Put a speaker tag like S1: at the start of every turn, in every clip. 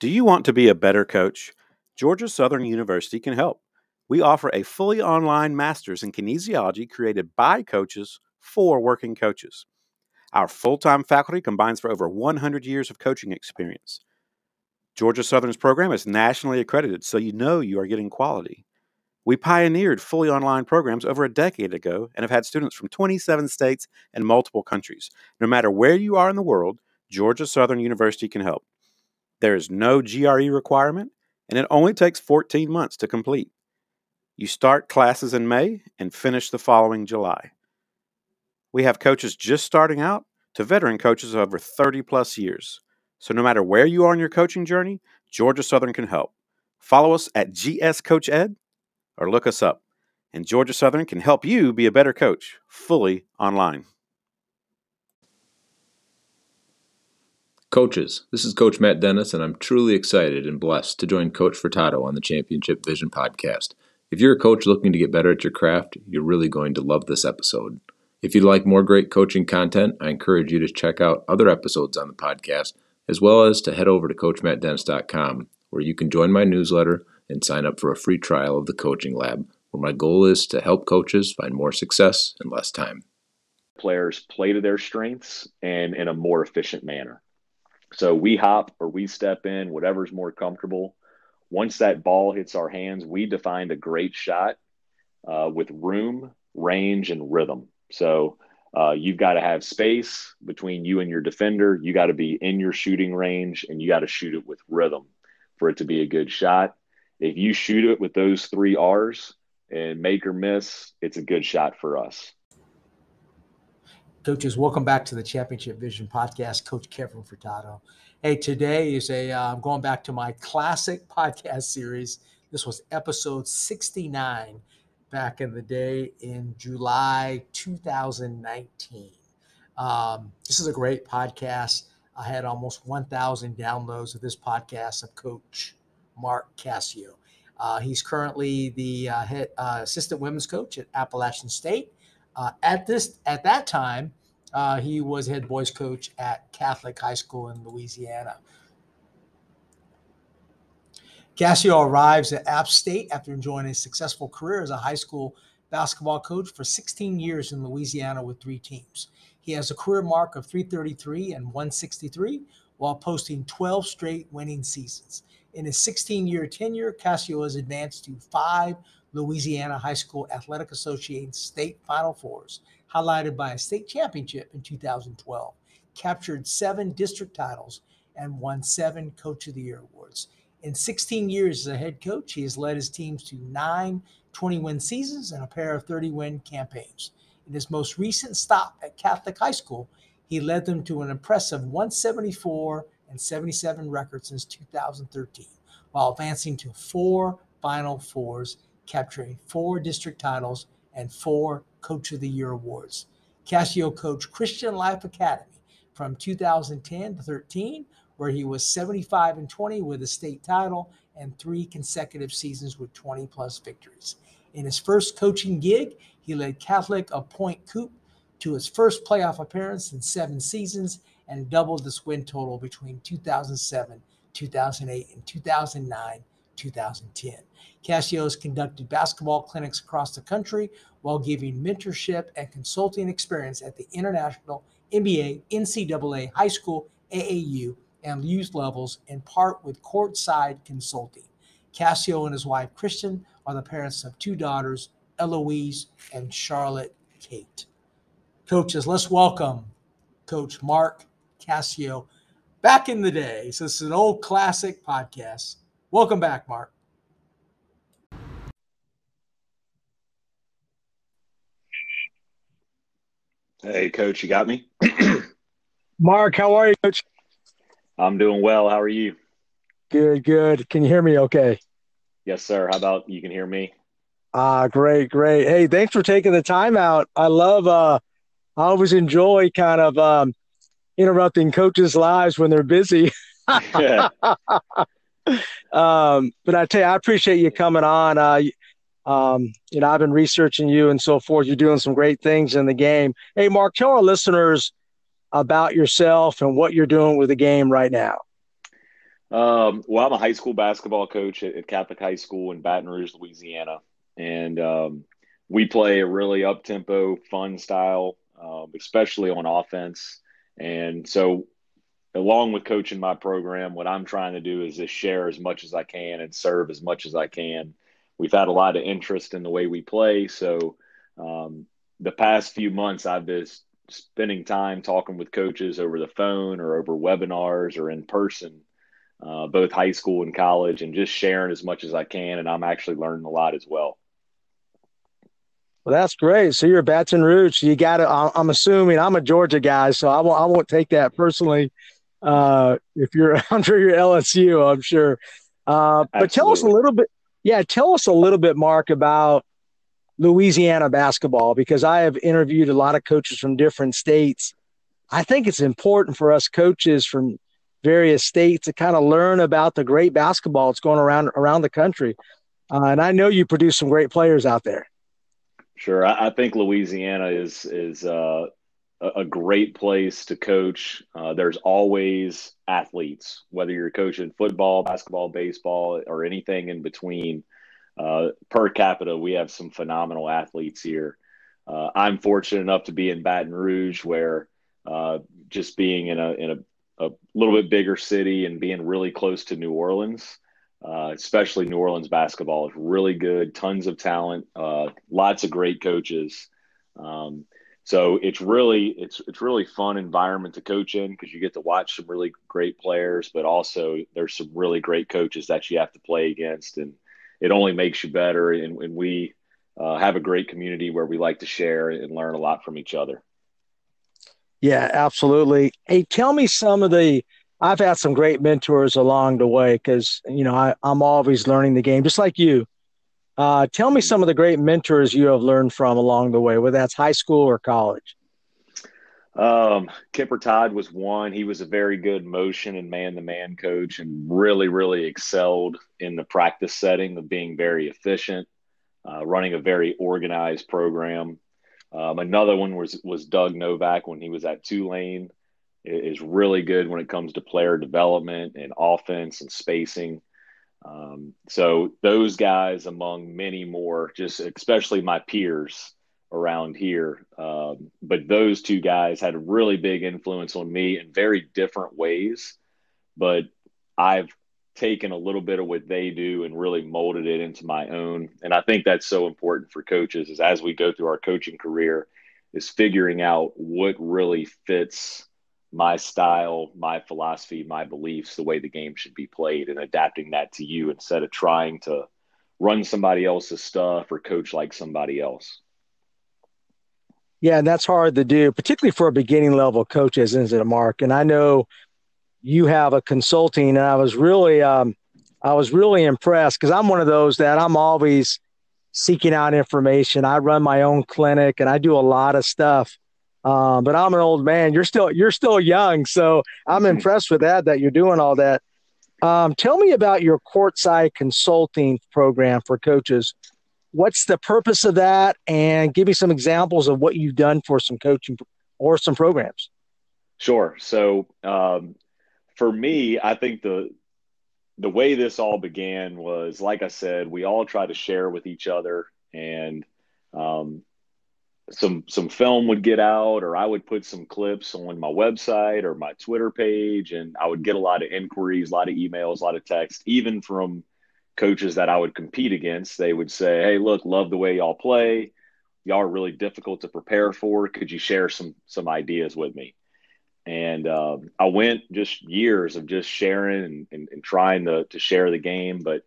S1: Do you want to be a better coach? Georgia Southern University can help. We offer a fully online master's in kinesiology created by coaches for working coaches. Our full time faculty combines for over 100 years of coaching experience. Georgia Southern's program is nationally accredited, so you know you are getting quality. We pioneered fully online programs over a decade ago and have had students from 27 states and multiple countries. No matter where you are in the world, Georgia Southern University can help. There is no GRE requirement, and it only takes 14 months to complete. You start classes in May and finish the following July. We have coaches just starting out to veteran coaches over 30 plus years. So no matter where you are in your coaching journey, Georgia Southern can help. Follow us at GS Coach Ed or look us up. And Georgia Southern can help you be a better coach fully online.
S2: Coaches, this is Coach Matt Dennis, and I'm truly excited and blessed to join Coach Furtado on the Championship Vision podcast. If you're a coach looking to get better at your craft, you're really going to love this episode. If you'd like more great coaching content, I encourage you to check out other episodes on the podcast, as well as to head over to CoachMattDennis.com, where you can join my newsletter and sign up for a free trial of the Coaching Lab, where my goal is to help coaches find more success in less time.
S3: Players play to their strengths and in a more efficient manner. So we hop or we step in, whatever's more comfortable. Once that ball hits our hands, we defined a great shot uh, with room, range, and rhythm. So uh, you've got to have space between you and your defender. You got to be in your shooting range, and you got to shoot it with rhythm for it to be a good shot. If you shoot it with those three R's and make or miss, it's a good shot for us.
S4: Coaches, welcome back to the Championship Vision podcast. Coach Kevin Furtado. Hey, today is a uh, I'm going back to my classic podcast series. This was episode 69 back in the day in July 2019. Um, this is a great podcast. I had almost 1,000 downloads of this podcast of Coach Mark Cassio. Uh, he's currently the uh, head, uh, assistant women's coach at Appalachian State. Uh, at this at that time, uh, he was head boys coach at Catholic High School in Louisiana. Cassio arrives at App State after enjoying a successful career as a high school basketball coach for 16 years in Louisiana with three teams. He has a career mark of 333 and 163 while posting 12 straight winning seasons. In his 16 year tenure, Cassio has advanced to five Louisiana High School Athletic Association state Final Fours highlighted by a state championship in 2012, captured seven district titles, and won seven Coach of the Year awards. In 16 years as a head coach, he has led his teams to nine 20 win seasons and a pair of 30 win campaigns. In his most recent stop at Catholic High School, he led them to an impressive 174 and 77 record since 2013, while advancing to four Final Fours, capturing four district titles and four Coach of the Year awards. Cassio coached Christian Life Academy from 2010 to 13, where he was 75 and 20 with a state title and three consecutive seasons with 20 plus victories. In his first coaching gig, he led Catholic of Pointe Coupee to his first playoff appearance in seven seasons and doubled this win total between 2007, 2008, and 2009, 2010. Cassio has conducted basketball clinics across the country while giving mentorship and consulting experience at the international, NBA, NCAA, high school, AAU, and youth levels, in part with courtside consulting. Cassio and his wife, Kristen, are the parents of two daughters, Eloise and Charlotte Kate. Coaches, let's welcome Coach Mark Cassio back in the day. So, this is an old classic podcast. Welcome back, Mark.
S3: Hey, coach, you got me?
S5: Mark, how are you, coach?
S3: I'm doing well. How are you?
S5: Good, good. Can you hear me okay?
S3: Yes, sir. How about you can hear me?
S5: Ah, great, great. Hey, thanks for taking the time out. I love uh I always enjoy kind of um interrupting coaches' lives when they're busy. um, but I tell you, I appreciate you coming on. Uh, um, you know, I've been researching you and so forth. You're doing some great things in the game. Hey, Mark, tell our listeners about yourself and what you're doing with the game right now.
S3: Um, well, I'm a high school basketball coach at, at, Catholic High School in Baton Rouge, Louisiana, and um, we play a really up tempo, fun style, um, especially on offense. And so, along with coaching my program, what I'm trying to do is just share as much as I can and serve as much as I can. We've had a lot of interest in the way we play, so um, the past few months I've been spending time talking with coaches over the phone or over webinars or in person, uh, both high school and college, and just sharing as much as I can. And I'm actually learning a lot as well.
S4: Well, that's great. So you're Baton Rouge. You got to. I'm assuming I'm a Georgia guy, so I won't. I won't take that personally. Uh, if you're, under your LSU. I'm sure. Uh, but tell us a little bit. Yeah, tell us a little bit, Mark, about Louisiana basketball because I have interviewed a lot of coaches from different states. I think it's important for us coaches from various states to kind of learn about the great basketball that's going around around the country. Uh, and I know you produce some great players out there.
S3: Sure, I, I think Louisiana is is uh, a great place to coach. Uh, there's always athletes, whether you're coaching football, basketball, baseball, or anything in between. Uh, per capita, we have some phenomenal athletes here. Uh, I'm fortunate enough to be in Baton Rouge, where uh, just being in a in a, a, little bit bigger city and being really close to New Orleans, uh, especially New Orleans basketball is really good. Tons of talent, uh, lots of great coaches. Um, so it's really it's it's really fun environment to coach in because you get to watch some really great players, but also there's some really great coaches that you have to play against, and it only makes you better. And, and we uh, have a great community where we like to share and learn a lot from each other.
S4: Yeah, absolutely. Hey, tell me some of the I've had some great mentors along the way because you know I, I'm always learning the game, just like you. Uh, tell me some of the great mentors you have learned from along the way, whether that's high school or college.
S3: Um, Kipper Todd was one. He was a very good motion and man to man coach and really, really excelled in the practice setting of being very efficient, uh, running a very organized program. Um, another one was was Doug Novak when he was at Tulane is really good when it comes to player development and offense and spacing. Um, so those guys, among many more, just especially my peers around here, um, but those two guys had a really big influence on me in very different ways. But I've taken a little bit of what they do and really molded it into my own. And I think that's so important for coaches is as we go through our coaching career, is figuring out what really fits my style, my philosophy, my beliefs, the way the game should be played, and adapting that to you instead of trying to run somebody else's stuff or coach like somebody else.
S4: Yeah, and that's hard to do, particularly for a beginning level coach, isn't it, Mark? And I know you have a consulting, and I was really, um, I was really impressed because I'm one of those that I'm always seeking out information. I run my own clinic, and I do a lot of stuff um, but I'm an old man. You're still you're still young, so I'm mm-hmm. impressed with that. That you're doing all that. Um, tell me about your courtside consulting program for coaches. What's the purpose of that? And give me some examples of what you've done for some coaching or some programs.
S3: Sure. So um, for me, I think the the way this all began was, like I said, we all try to share with each other, and um, some some film would get out or I would put some clips on my website or my Twitter page and I would get a lot of inquiries, a lot of emails, a lot of text, even from coaches that I would compete against. They would say, "Hey, look, love the way y'all play. Y'all are really difficult to prepare for. Could you share some some ideas with me?" And um, I went just years of just sharing and, and, and trying to to share the game, but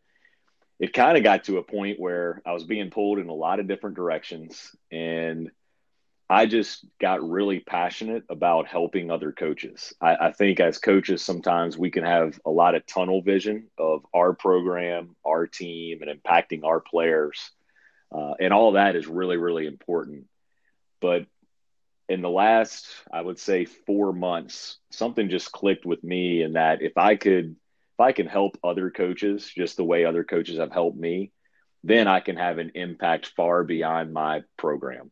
S3: it kind of got to a point where I was being pulled in a lot of different directions. And I just got really passionate about helping other coaches. I, I, think as coaches, sometimes we can have a lot of tunnel vision of our program, our team, and impacting our players. Uh, and all that is really, really important. But in the last, I would say, four months, something just clicked with me in that if I could I can help other coaches just the way other coaches have helped me, then I can have an impact far beyond my program.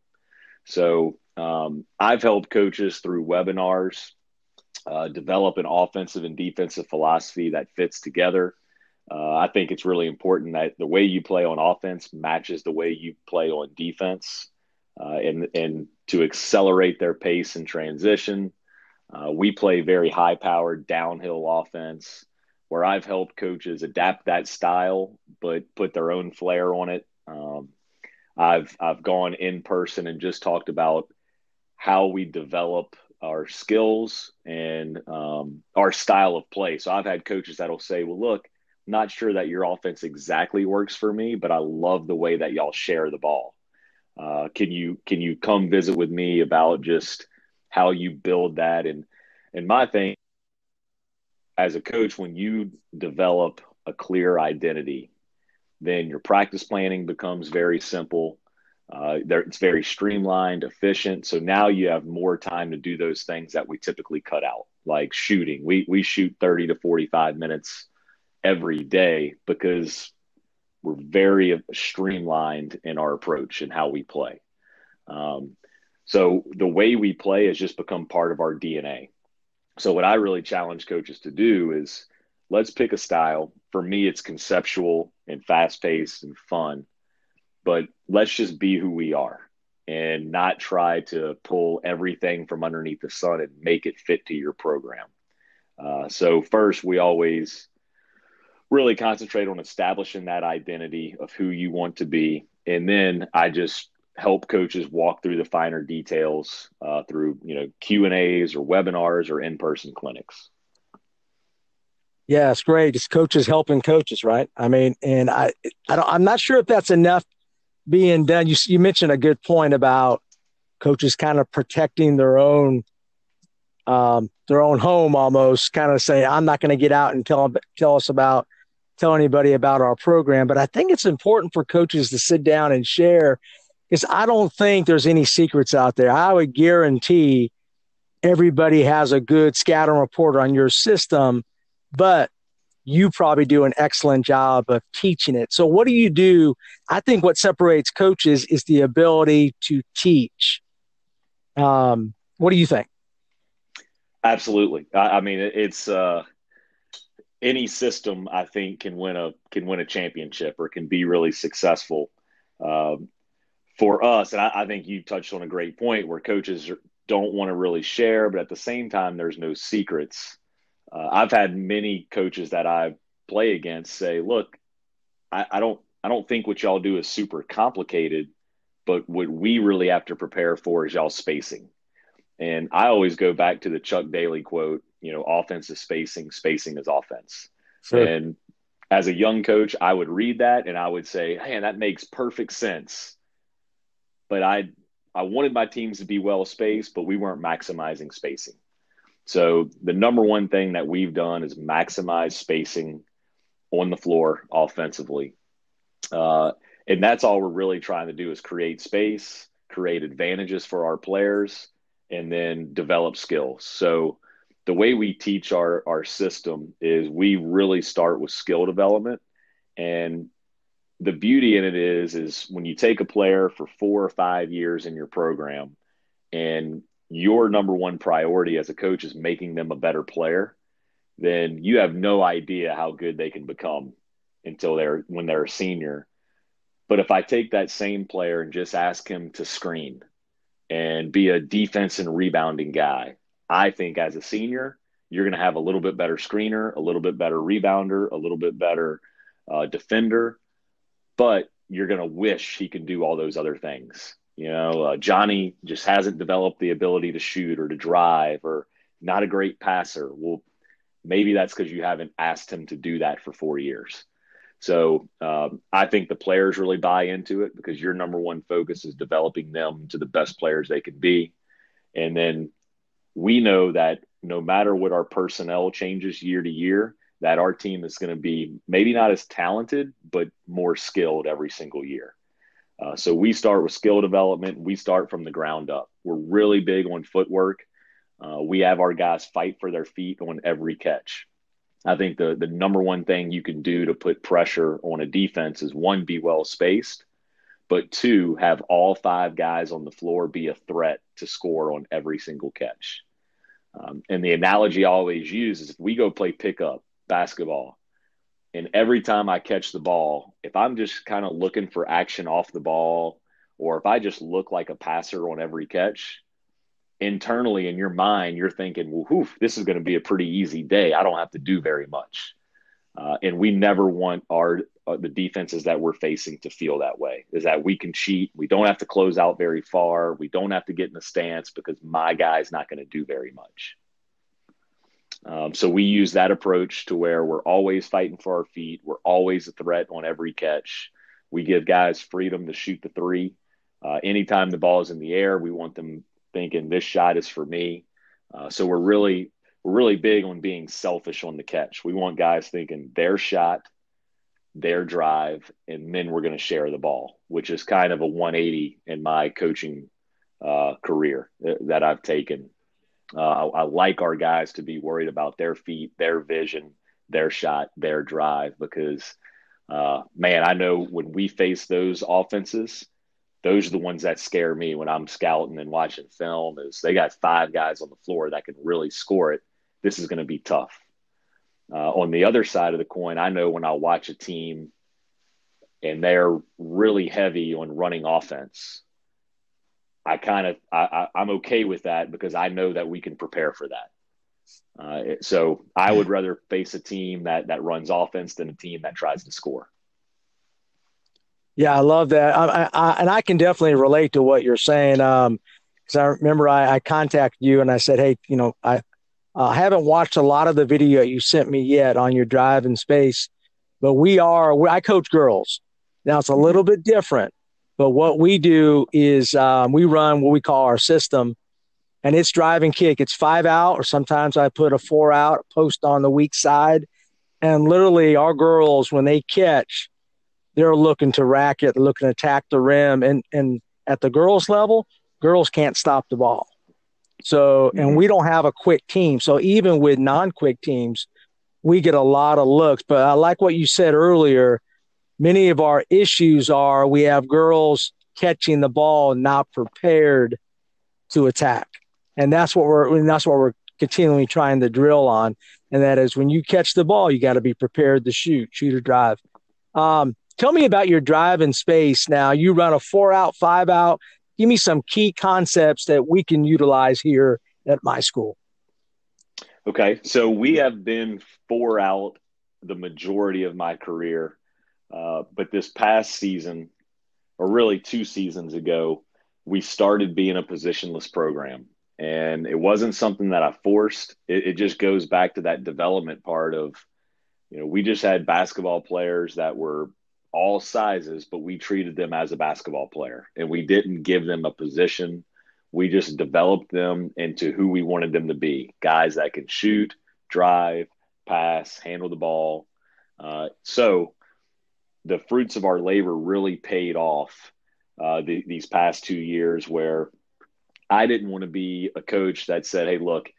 S3: So um, I've helped coaches through webinars, uh, develop an offensive and defensive philosophy that fits together. Uh, I think it's really important that the way you play on offense matches the way you play on defense, uh, and and to accelerate their pace and transition. Uh, we play very high-powered downhill offense, where I've helped coaches adapt that style, but put their own flair on it. Um, I've I've gone in person and just talked about how we develop our skills and um, our style of play. So I've had coaches that'll say, "Well, look, not sure that your offense exactly works for me, but I love the way that y'all share the ball. Uh, can you can you come visit with me about just how you build that?" And and my thing as a coach, when you develop a clear identity, then your practice planning becomes very simple. Uh, it's very streamlined, efficient. So now you have more time to do those things that we typically cut out, like shooting. We we shoot 30 to 45 minutes every day because we're very streamlined in our approach and how we play. Um, so the way we play has just become part of our DNA. So what I really challenge coaches to do is let's pick a style. For me, it's conceptual and fast paced and fun but let's just be who we are and not try to pull everything from underneath the sun and make it fit to your program. Uh, so, first, we always really concentrate on establishing that identity of who you want to be. And then I just help coaches walk through the finer details uh, through, you know, Q and A's or webinars or in-person clinics.
S4: Yeah, it's great. It's coaches helping coaches, right? I mean, and I, I don't, I'm not sure if that's enough being done. You you mentioned a good point about coaches kind of protecting their own um, their own home almost, kind of saying, "I'm not going to get out and tell tell us about tell anybody about our program." But I think it's important for coaches to sit down and share, because I don't think there's any secrets out there. I would guarantee everybody has a good scatter report on your system, but you probably do an excellent job of teaching it. So, what do you do? I think what separates coaches is the ability to teach. Um, what do you think?
S3: Absolutely. I, I mean, it's uh, any system I think can win a can win a championship or can be really successful. Um, for us, and I, I think you touched on a great point where coaches don't want to really share, but at the same time, there's no secrets uh, I've had many coaches that I play against say, "Look, I, I don't, I don't think what y'all do is super complicated, but what we really have to prepare for is y'all spacing." And I always go back to the Chuck Daly quote, you know, offense is spacing, spacing is offense. Sure. And as a young coach, I would read that and I would say, man, that makes perfect sense. But I I wanted my teams to be well spaced, but we weren't maximizing spacing. So the number one thing that we've done is maximize spacing on the floor offensively. Uh, and that's all we're really trying to do is create space, create advantages for our players, and then develop skills. So the way we teach our, our system is we really start with skill development. And the beauty in it is, is when you take a player for four or five years in your program and your number one priority as a coach is making them a better player, then you have no idea how good they can become until they're when they're a senior. But if I take that same player and just ask him to screen and be a defense and rebounding guy, I think as a senior, you're going to have a little bit better screener, a little bit better rebounder, a little bit better uh, defender, but you're going to wish he can do all those other things. You know, uh, Johnny just hasn't developed the ability to shoot or to drive or not a great passer. Well, maybe that's because you haven't asked him to do that for four years. So um, I think the players really buy into it because your number one focus is developing them to the best players they can be. And then we know that no matter what our personnel changes year to year, that our team is going to be maybe not as talented, but more skilled every single year. Uh, so we start with skill development. We start from the ground up. We're really big on footwork. Uh, we have our guys fight for their feet on every catch. I think the the number one thing you can do to put pressure on a defense is one, be well spaced, but two, have all five guys on the floor be a threat to score on every single catch. Um, and the analogy I always use is if we go play pickup basketball, and every time I catch the ball, if I'm just kind of looking for action off the ball, or if I just look like a passer on every catch, internally in your mind, you're thinking, well, whew, this is going to be a pretty easy day. I don't have to do very much. Uh, and we never want our uh, the defenses that we're facing to feel that way. Is that we can cheat. We don't have to close out very far. We don't have to get in the stance because my guy's not going to do very much. Um, so we use that approach to where we're always fighting for our feet. We're always a threat on every catch. We give guys freedom to shoot the three. Uh, anytime the ball is in the air, we want them thinking this shot is for me. Uh, so we're really we're really big on being selfish on the catch. We want guys thinking their shot, their drive, and then we're going to share the ball, which is kind of a 180 in my coaching uh, career that I've taken. Uh, I, I like our guys to be worried about their feet, their vision, their shot, their drive, because uh, man, I know when we face those offenses, those are the ones that scare me when I'm scouting and watching film is they got five guys on the floor that can really score it. This is going to be tough. Uh, on the other side of the coin, I know when I watch a team and they're really heavy on running offense, I kind of I, am okay with that because I know that we can prepare for that. Uh, so I would rather face a team that that runs offense than a team that tries to score.
S4: Yeah, I love that, I, I, and I can definitely relate to what you're saying. Um, because I remember I, I, contacted you and I said, hey, you know, I uh, haven't watched a lot of the video you sent me yet on your drive in space, but we are. We, I coach girls. Now it's a little bit different, but what we do is um, we run what we call our system, and it's drive and kick. It's five out, or sometimes I put a four out post on the weak side, and literally our girls when they catch they're looking to rack it, looking to attack the rim. And, and at the girls level, girls can't stop the ball. So, and mm-hmm. we don't have a quick team. So even with non quick teams, we get a lot of looks. But I like what you said earlier. Many of our issues are we have girls catching the ball not prepared to attack. And that's what we're, and that's what we're continually trying to drill on. And that is when you catch the ball, you got to be prepared to shoot, shoot or drive. Um, Tell me about your drive in space now. You run a four out, five out. Give me some key concepts that we can utilize here at my school.
S3: Okay. So we have been four out the majority of my career. Uh, but this past season, or really two seasons ago, we started being a positionless program. And it wasn't something that I forced. It, it just goes back to that development part of, you know, we just had basketball players that were all sizes, but we treated them as a basketball player and we didn't give them a position. We just developed them into who we wanted them to be guys that can shoot, drive, pass, handle the ball. Uh, so the fruits of our labor really paid off uh, the, these past two years where I didn't want to be a coach that said, hey, look,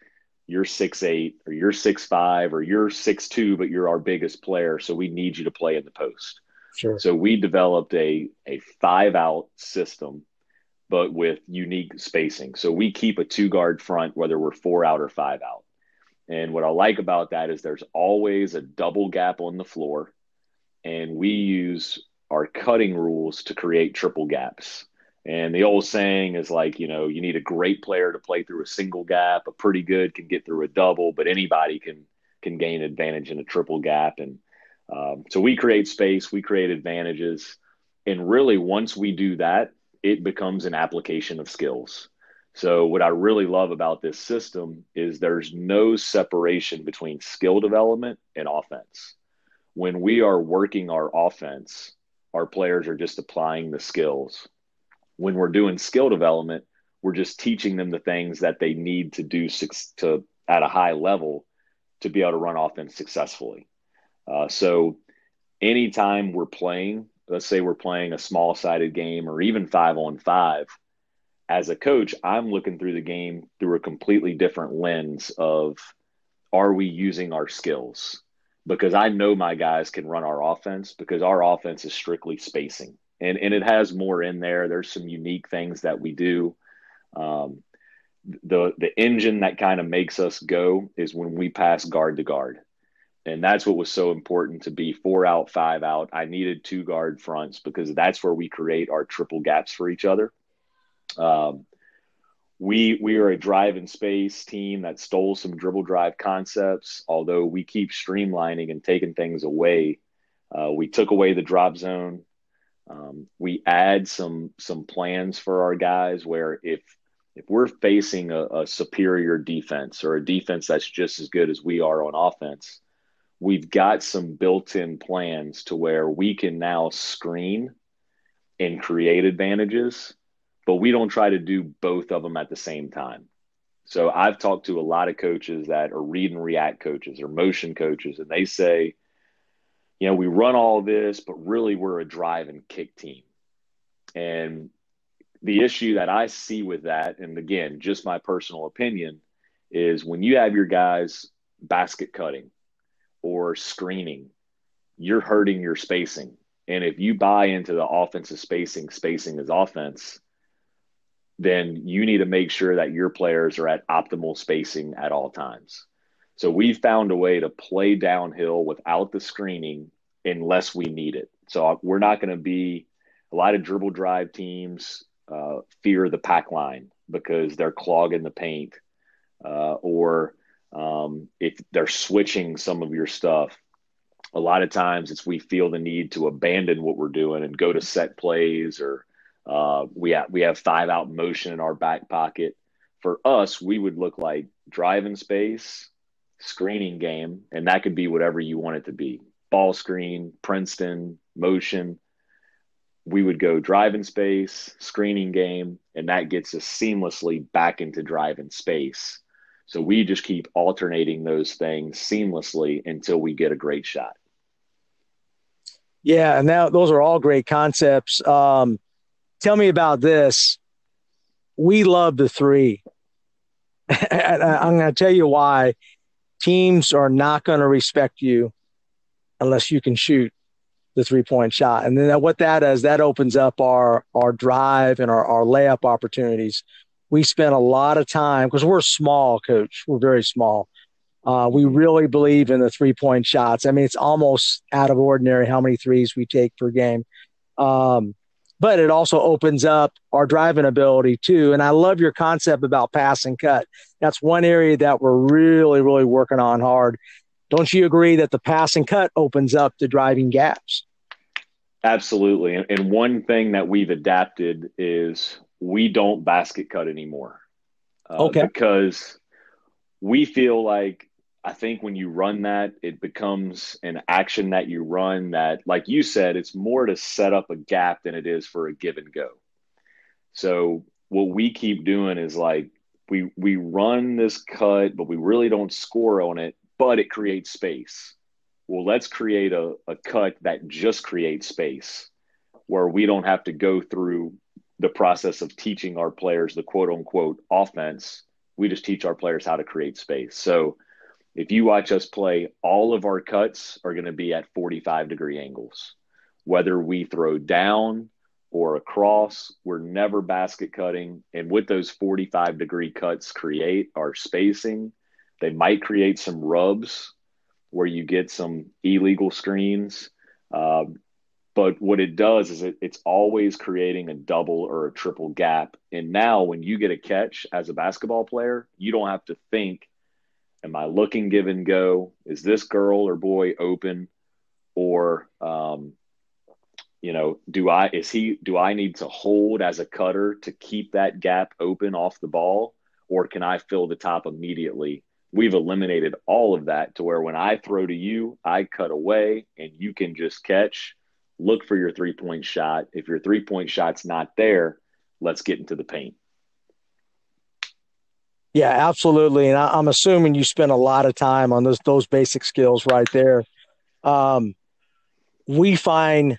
S3: you're six eight or you're six five or you're six two, but you're our biggest player, so we need you to play in the post.
S4: Sure.
S3: So we developed a a five out system, but with unique spacing. So we keep a two guard front whether we're four out or five out. And what I like about that is there's always a double gap on the floor, and we use our cutting rules to create triple gaps. And the old saying is like, you know, you need a great player to play through a single gap. A pretty good can get through a double, but anybody can can gain advantage in a triple gap. And um, so we create space, we create advantages. And really, once we do that, it becomes an application of skills. So, what I really love about this system is there's no separation between skill development and offense. When we are working our offense, our players are just applying the skills. When we're doing skill development, we're just teaching them the things that they need to do to at a high level to be able to run offense successfully. Uh, so anytime we're playing, let's say we're playing a small sided game or even five on five, as a coach, I'm looking through the game through a completely different lens of are we using our skills? Because I know my guys can run our offense because our offense is strictly spacing and, and it has more in there. There's some unique things that we do. Um, the the engine that kind of makes us go is when we pass guard to guard. And that's what was so important to be four out, five out. I needed two guard fronts because that's where we create our triple gaps for each other. Um, we we are a drive in space team that stole some dribble drive concepts. Although we keep streamlining and taking things away, uh, we took away the drop zone. Um, we add some some plans for our guys where if if we're facing a, a, superior defense or a defense that's just as good as we are on offense, we've got some built-in plans to where we can now screen and create advantages, but we don't try to do both of them at the same time. So I've talked to a lot of coaches that are read and react coaches or motion coaches, and they say, you know, we run all this, but really we're a drive and kick team. And the issue that I see with that, and again, just my personal opinion, is when you have your guys basket cutting or screening, you're hurting your spacing. And if you buy into the offensive spacing, spacing is offense, then you need to make sure that your players are at optimal spacing at all times. So we've found a way to play downhill without the screening unless we need it. So we're not going to be a lot of dribble drive teams uh, fear the pack line because they're clogging the paint, uh, or um, if they're switching some of your stuff. A lot of times, it's we feel the need to abandon what we're doing and go to set plays, or uh, we have we have five out motion in our back pocket. For us, we would look like driving space, screening game, and that could be whatever you want it to be. Ball screen, Princeton, motion we would go driving space, screening game, and that gets us seamlessly back into driving space. So we just keep alternating those things seamlessly until we get a great shot.
S4: Yeah, and now those are all great concepts. Um, tell me about this. We love the three. I'm going to tell you why. Teams are not going to respect you unless you can shoot the three point shot. And then what that does, that opens up our our drive and our, our layup opportunities. We spend a lot of time because we're small, coach. We're very small. Uh, we really believe in the three point shots. I mean, it's almost out of ordinary how many threes we take per game. Um, but it also opens up our driving ability too. And I love your concept about pass and cut. That's one area that we're really, really working on hard. Don't you agree that the pass and cut opens up the driving gaps?
S3: Absolutely. And one thing that we've adapted is we don't basket cut anymore.
S4: Uh, okay.
S3: Because we feel like I think when you run that, it becomes an action that you run that, like you said, it's more to set up a gap than it is for a give and go. So what we keep doing is like we we run this cut, but we really don't score on it but it creates space. Well, let's create a, a cut that just creates space where we don't have to go through the process of teaching our players the quote unquote offense. We just teach our players how to create space. So if you watch us play, all of our cuts are going to be at 45 degree angles. Whether we throw down or across, we're never basket cutting. And what those 45 degree cuts create are spacing they might create some rubs where you get some illegal screens. Uh, but what it does is it, it's always creating a double or a triple gap. And now, when you get a catch as a basketball player, you don't have to think, Am I looking give and go? Is this girl or boy open? Or, um, you know, do I is he do I need to hold as a cutter to keep that gap open off the ball, or can I fill the top immediately we've eliminated all of that to where when I throw to you, I cut away and you can just catch. Look for your three point shot. If your three point shot's not there, let's get into the paint.
S4: Yeah, absolutely. And I, am assuming you spend a lot of time on those those basic skills right there. Um, we find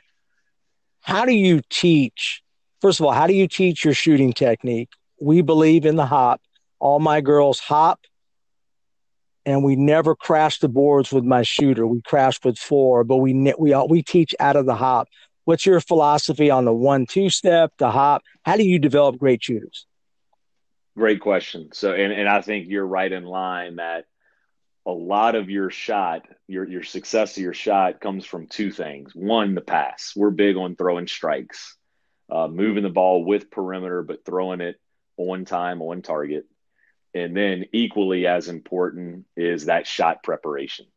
S4: how do you teach? First of all, how do you teach your shooting technique? We believe in the hop. All my girls hop and we never crash the boards with my shooter. We crash with four, but we we we teach out of the hop. What's your philosophy on the one two step, the hop? How do you develop great shooters?
S3: Great question. So, and, and I think you're right in line that a lot of your shot, your your success of your shot comes from two things. One, the pass. We're big on throwing strikes, uh, moving the ball with perimeter, but throwing it on time, on target. And then, equally as important is that shot preparation.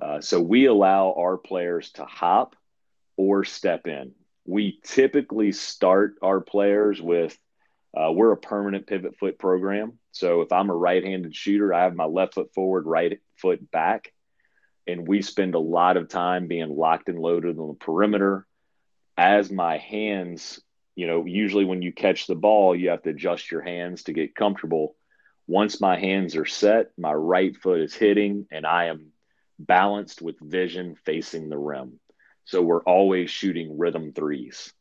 S3: Uh, so we allow our players to hop or step in. We typically start our players with uh, we're a permanent pivot foot program. So if I'm a right handed shooter, I have my left foot forward, right foot back. And we spend a lot of time being locked and loaded on the perimeter. As my hands, you know, usually when you catch the ball, you have to adjust your hands to get comfortable. Once my hands are set, my right foot is hitting and I am balanced with vision facing the rim. So we're always shooting rhythm threes.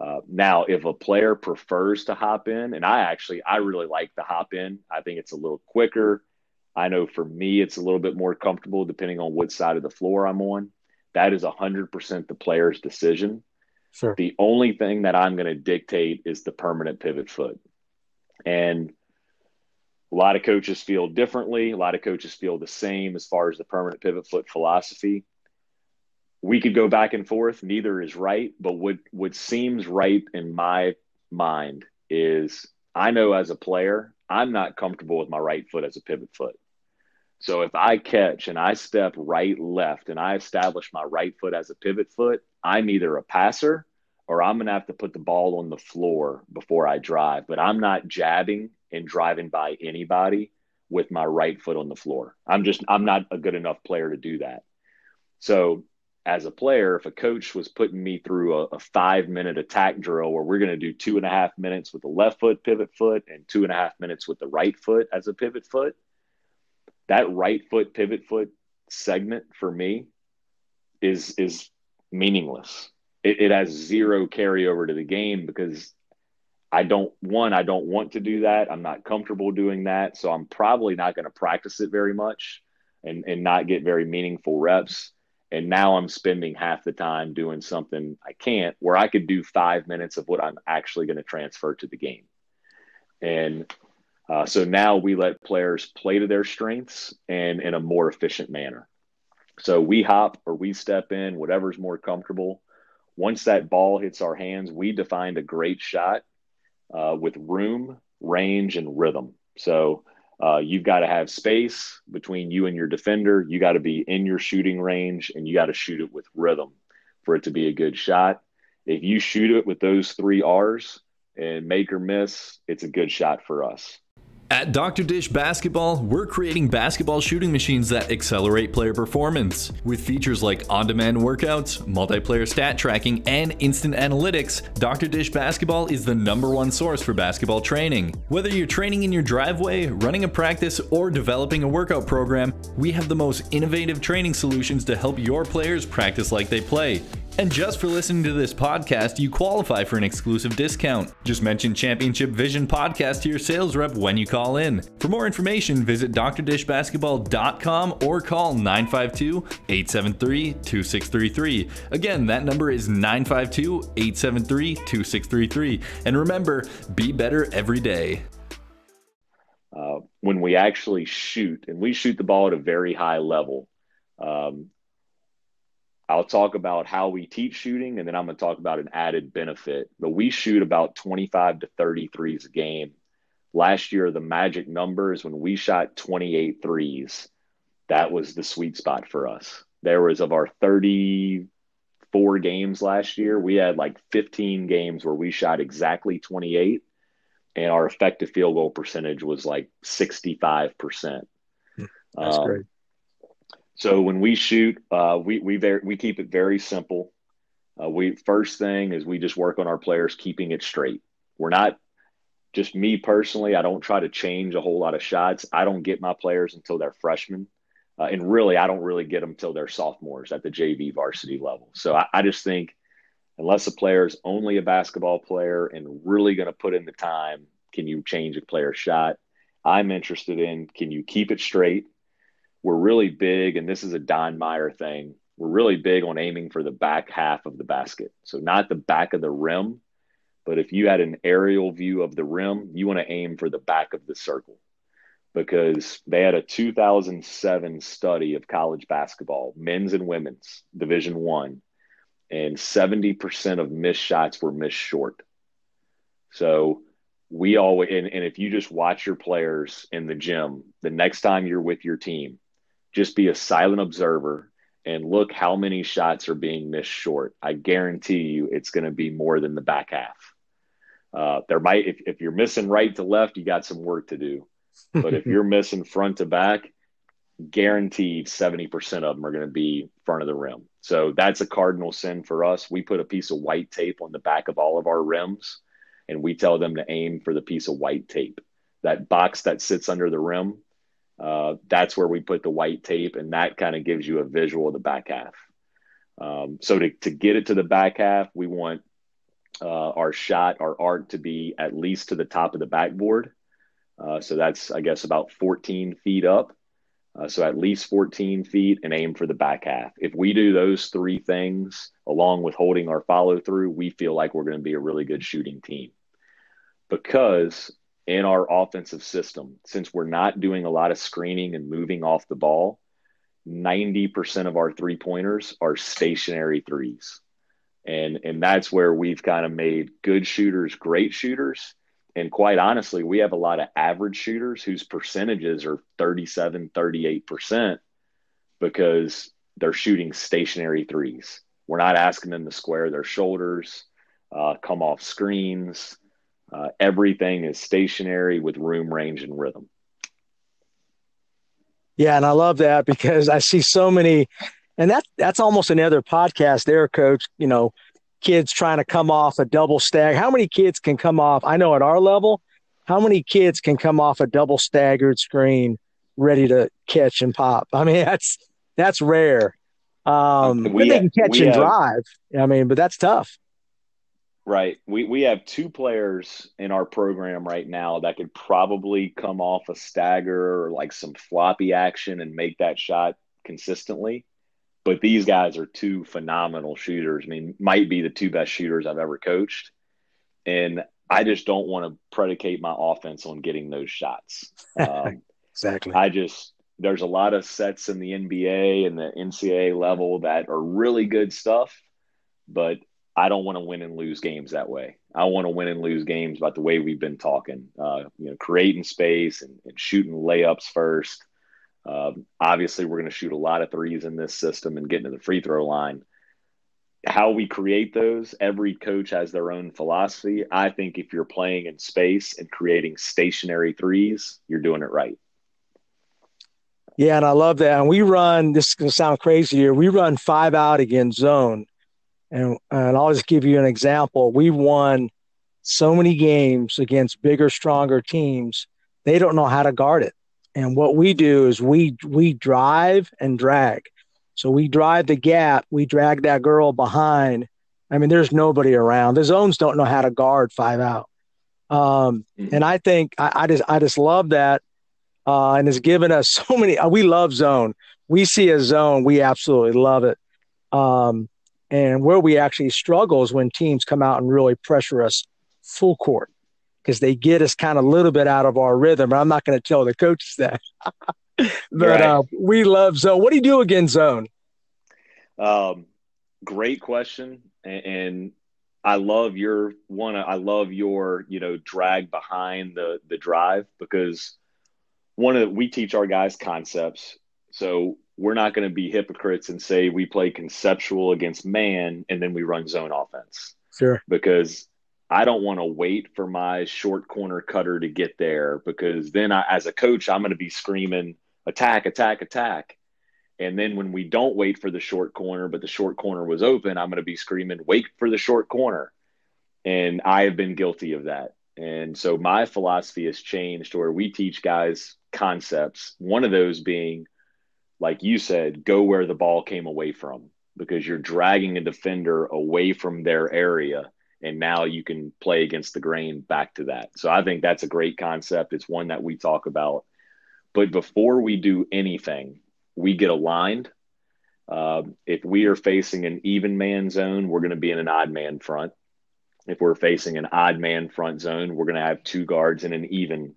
S3: Uh, now, if a player prefers to hop in, and I actually, I really like the hop in, I think it's a little quicker. I know for me, it's a little bit more comfortable depending on what side of the floor I'm on. That is 100% the player's decision. Sure. The only thing that I'm going to dictate is the permanent pivot foot. And a lot of coaches feel differently. A lot of coaches feel the same as far as the permanent pivot foot philosophy we could go back and forth. Neither is right. But what what seems right in my mind is I know as a player, I'm not comfortable with my right foot as a pivot foot. So if I catch and I step right left and I establish my right foot as a pivot foot, I'm either a passer or I'm going to have to put the ball on the floor before I drive. But I'm not jabbing and driving by anybody with my right foot on the floor. I'm just I'm not a good enough player to do that. So as a player, if a coach was putting me through a, a five minute attack drill where we're going to do two and a half minutes with the left foot pivot foot and two and a half minutes with the right foot as a pivot foot, that right foot pivot foot segment for me is is meaningless. It, it has zero carryover to the game because I don't one I don't want to do that. I'm not comfortable doing that, so I'm probably not going to practice it very much and and not get very meaningful reps and now I'm spending half the time doing something I can't, where I could do five minutes of what I'm actually going to transfer to the game. And uh, so now we let players play to their strengths and in a more efficient manner. So we hop or we step in, whatever's more comfortable. Once that ball hits our hands, we defined a great shot uh, with room, range, and rhythm. So uh, you've got to have space between you and your defender. You got to be in your shooting range and you got to shoot it with rhythm for it to be a good shot. If you shoot it with those three R's and make or miss, it's a good shot for us.
S6: At Dr. Dish Basketball, we're creating basketball shooting machines that accelerate player performance. With features like on demand workouts, multiplayer stat tracking, and instant analytics, Dr. Dish Basketball is the number one source for basketball training. Whether you're training in your driveway, running a practice, or developing a workout program, we have the most innovative training solutions to help your players practice like they play. And just for listening to this podcast, you qualify for an exclusive discount. Just mention Championship Vision Podcast to your sales rep when you call in. For more information, visit drdishbasketball.com or call 952 873 2633. Again, that number is 952 873 2633. And remember, be better every day.
S3: Uh, when we actually shoot, and we shoot the ball at a very high level, um, I'll talk about how we teach shooting, and then I'm going to talk about an added benefit. But we shoot about 25 to 30 threes a game. Last year, the magic number is when we shot 28 threes, that was the sweet spot for us. There was of our 34 games last year, we had like 15 games where we shot exactly 28, and our effective field goal percentage was like 65%.
S4: Hmm. That's um, great.
S3: So when we shoot, uh, we we very, we keep it very simple. Uh, we first thing is we just work on our players keeping it straight. We're not just me personally. I don't try to change a whole lot of shots. I don't get my players until they're freshmen, uh, and really, I don't really get them until they're sophomores at the JV varsity level. So I, I just think unless a player is only a basketball player and really going to put in the time, can you change a player's shot? I'm interested in can you keep it straight? We're really big, and this is a Don Meyer thing. We're really big on aiming for the back half of the basket. So not the back of the rim, But if you had an aerial view of the rim, you want to aim for the back of the circle because they had a 2007 study of college basketball, men's and women's, Division One, and 70% of missed shots were missed short. So we always, and, and if you just watch your players in the gym, the next time you're with your team, just be a silent observer and look how many shots are being missed short. I guarantee you it's going to be more than the back half. Uh, there might, if, if you're missing right to left, you got some work to do. But if you're missing front to back, guaranteed 70% of them are going to be front of the rim. So that's a cardinal sin for us. We put a piece of white tape on the back of all of our rims and we tell them to aim for the piece of white tape. That box that sits under the rim, uh, that's where we put the white tape, and that kind of gives you a visual of the back half. Um, so to, to get it to the back half, we want uh, our shot, our arc to be at least to the top of the backboard. Uh, so that's, I guess, about 14 feet up. Uh, so at least 14 feet and aim for the back half. If we do those three things along with holding our follow through, we feel like we're going to be a really good shooting team. Because in our offensive system, since we're not doing a lot of screening and moving off the ball, 90% of our three pointers are stationary threes. And, and that's where we've kind of made good shooters great shooters and quite honestly, we have a lot of average shooters whose percentages are 37, 38% because they're shooting stationary threes. We're not asking them to square their shoulders, uh, come off screens. Uh, everything is stationary with room, range, and rhythm.
S4: Yeah, and I love that because I see so many, and that that's almost another podcast there, Coach. You know, kids trying to come off a double stag. How many kids can come off? I know at our level, how many kids can come off a double staggered screen ready to catch and pop? I mean, that's that's rare. Um, we they can catch and have, drive. I mean, but that's tough.
S3: Right. We we have two players in our program right now that could probably come off a stagger or like some floppy action and make that shot consistently. But these guys are two phenomenal shooters. I mean, might be the two best shooters I've ever coached. And I just don't want to predicate my offense on getting those shots.
S4: Um, exactly.
S3: I just, there's a lot of sets in the NBA and the NCAA level that are really good stuff, but I don't want to win and lose games that way. I want to win and lose games about the way we've been talking, uh, you know, creating space and, and shooting layups first. Um, obviously, we're going to shoot a lot of threes in this system and get into the free throw line. How we create those, every coach has their own philosophy. I think if you're playing in space and creating stationary threes, you're doing it right.
S4: Yeah, and I love that. And we run, this is going to sound crazy here, we run five out against zone. And, and I'll just give you an example. We won so many games against bigger, stronger teams. They don't know how to guard it. And what we do is we we drive and drag. So we drive the gap, we drag that girl behind. I mean, there's nobody around. The zones don't know how to guard five out. Um, mm-hmm. and I think I, I, just I just love that. Uh, and it's given us so many. Uh, we love zone. We see a zone, we absolutely love it. Um, and where we actually struggle is when teams come out and really pressure us full court because they get us kind of a little bit out of our rhythm. I'm not going to tell the coaches that, but right. uh, we love zone. What do you do against zone?
S3: Um, great question, and, and I love your one. I love your you know drag behind the the drive because one of the, we teach our guys concepts. So we're not going to be hypocrites and say we play conceptual against man and then we run zone offense.
S4: Sure.
S3: Because I don't want to wait for my short corner cutter to get there because then I, as a coach, I'm going to be screaming attack, attack, attack. And then when we don't wait for the short corner, but the short corner was open, I'm going to be screaming, wait for the short corner. And I have been guilty of that. And so my philosophy has changed where we teach guys concepts. One of those being, like you said, go where the ball came away from because you're dragging a defender away from their area and now you can play against the grain back to that. So I think that's a great concept. It's one that we talk about. But before we do anything, we get aligned. Uh, if we are facing an even man zone, we're going to be in an odd man front. if we're facing an odd man front zone, we're going to have two guards in an even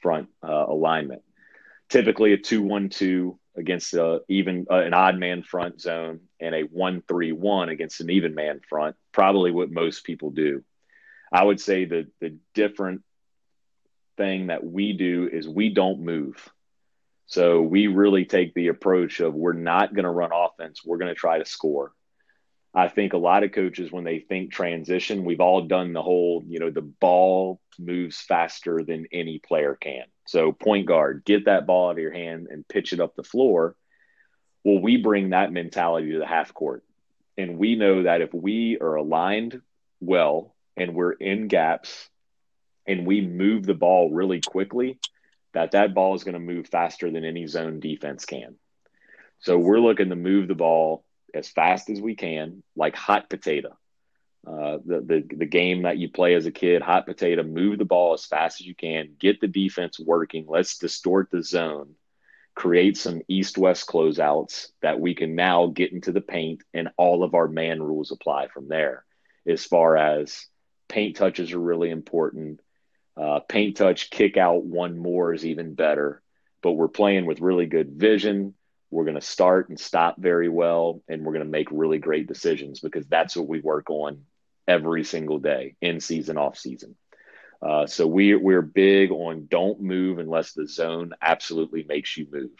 S3: front uh, alignment. Typically, a two-one-two against a even uh, an odd man front zone, and a one-three-one against an even man front. Probably what most people do. I would say that the different thing that we do is we don't move. So we really take the approach of we're not going to run offense. We're going to try to score. I think a lot of coaches, when they think transition, we've all done the whole, you know, the ball moves faster than any player can. So, point guard, get that ball out of your hand and pitch it up the floor. Well, we bring that mentality to the half court. And we know that if we are aligned well and we're in gaps and we move the ball really quickly, that that ball is going to move faster than any zone defense can. So, we're looking to move the ball as fast as we can, like hot potato. Uh, the, the the game that you play as a kid, hot potato, move the ball as fast as you can, get the defense working. Let's distort the zone, create some east-west closeouts that we can now get into the paint, and all of our man rules apply from there. As far as paint touches are really important. Uh, paint touch, kick out one more is even better. But we're playing with really good vision. We're going to start and stop very well, and we're going to make really great decisions because that's what we work on every single day, in season, off season. Uh, so we we're big on don't move unless the zone absolutely makes you move.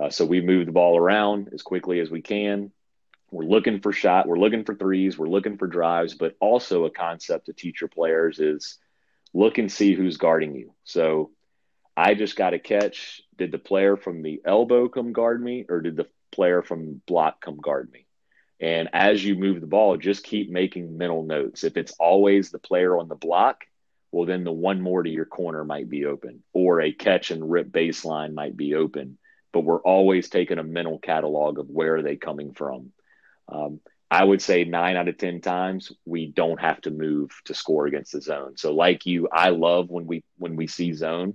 S3: Uh, so we move the ball around as quickly as we can. We're looking for shot. We're looking for threes. We're looking for drives. But also a concept to teach your players is look and see who's guarding you. So I just got a catch. Did the player from the elbow come guard me, or did the player from block come guard me? And as you move the ball, just keep making mental notes. If it's always the player on the block, well, then the one more to your corner might be open, or a catch and rip baseline might be open. But we're always taking a mental catalog of where are they coming from. Um, I would say nine out of 10 times we don't have to move to score against the zone. So, like you, I love when we when we see zone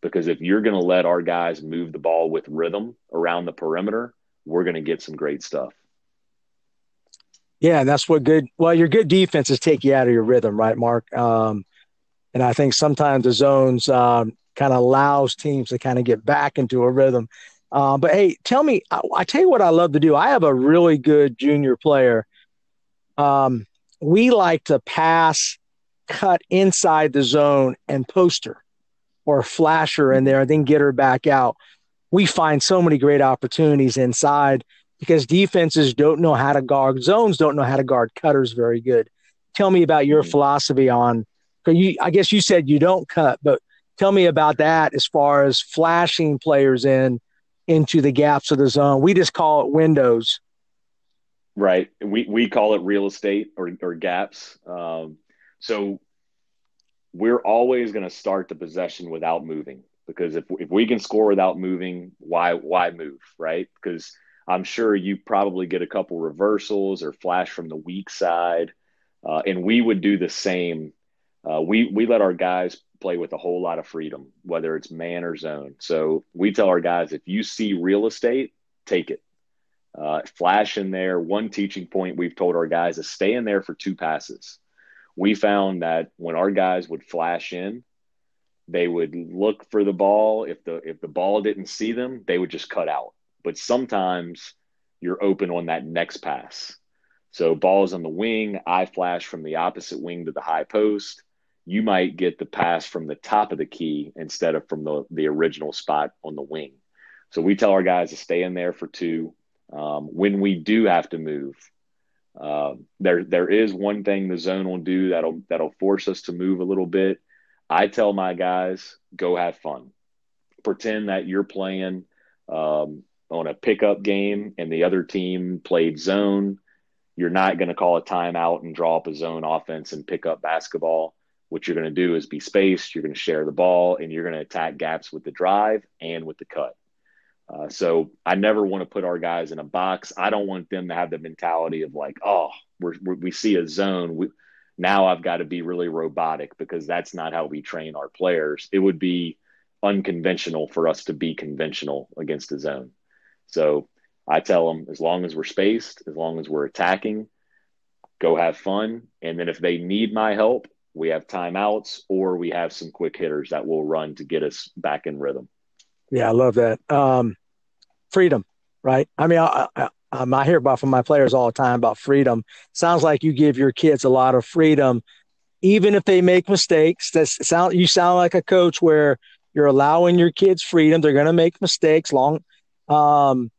S3: because if you're going to let our guys move the ball with rhythm around the perimeter, we're going to get some great stuff.
S4: Yeah, and that's what good. Well, your good defenses take you out of your rhythm, right, Mark? Um, and I think sometimes the zones um, kind of allows teams to kind of get back into a rhythm. Uh, but hey, tell me, I, I, tell you what I love to do. I have a really good junior player. Um, we like to pass, cut inside the zone, and poster or flasher in there and then get her back out. We find so many great opportunities inside because defenses don't know how to guard zones, don't know how to guard cutters very good. Tell me about your mm-hmm. philosophy on. You, I guess you said you don't cut, but tell me about that as far as flashing players in into the gaps of the zone. We just call it windows.
S3: Right. We we call it real estate or or gaps. Um, so we're always going to start the possession without moving because if if we can score without moving, why why move, right? Because I'm sure you probably get a couple reversals or flash from the weak side, uh, and we would do the same. Uh, we we let our guys play with a whole lot of freedom, whether it's man or zone. So we tell our guys if you see real estate, take it. Uh, flash in there. One teaching point we've told our guys is stay in there for two passes we found that when our guys would flash in, they would look for the ball. If the if the ball didn't see them, they would just cut out. But sometimes you're open on that next pass. So balls on the wing, I flash from the opposite wing to the high post. You might get the pass from the top of the key instead of from the, the original spot on the wing. So we tell our guys to stay in there for two. Um, when we do have to move, uh, there, there is one thing the zone will do that'll that'll force us to move a little bit. I tell my guys, go have fun. Pretend that you're playing um, on a pickup game and the other team played zone. You're not going to call a timeout and draw up a zone offense and pick up basketball. What you're going to do is be spaced. You're going to share the ball and you're going to attack gaps with the drive and with the cut. Uh, so I never want to put our guys in a box. I don't want them to have the mentality of like, oh, we're, we're, we see a zone. We, now I've got to be really robotic because that's not how we train our players. It would be unconventional for us to be conventional against a zone. So I tell them as long as we're spaced, as long as we're attacking, go have fun. And then if they need my help, we have timeouts or we have some quick hitters that will run to get us back in rhythm.
S4: Yeah, I love that. Um, freedom, right? I mean, I, I, um, I hear about from my players all the time about freedom. Sounds like you give your kids a lot of freedom, even if they make mistakes. That sound you sound like a coach where you're allowing your kids freedom. They're going to make mistakes. Long, um,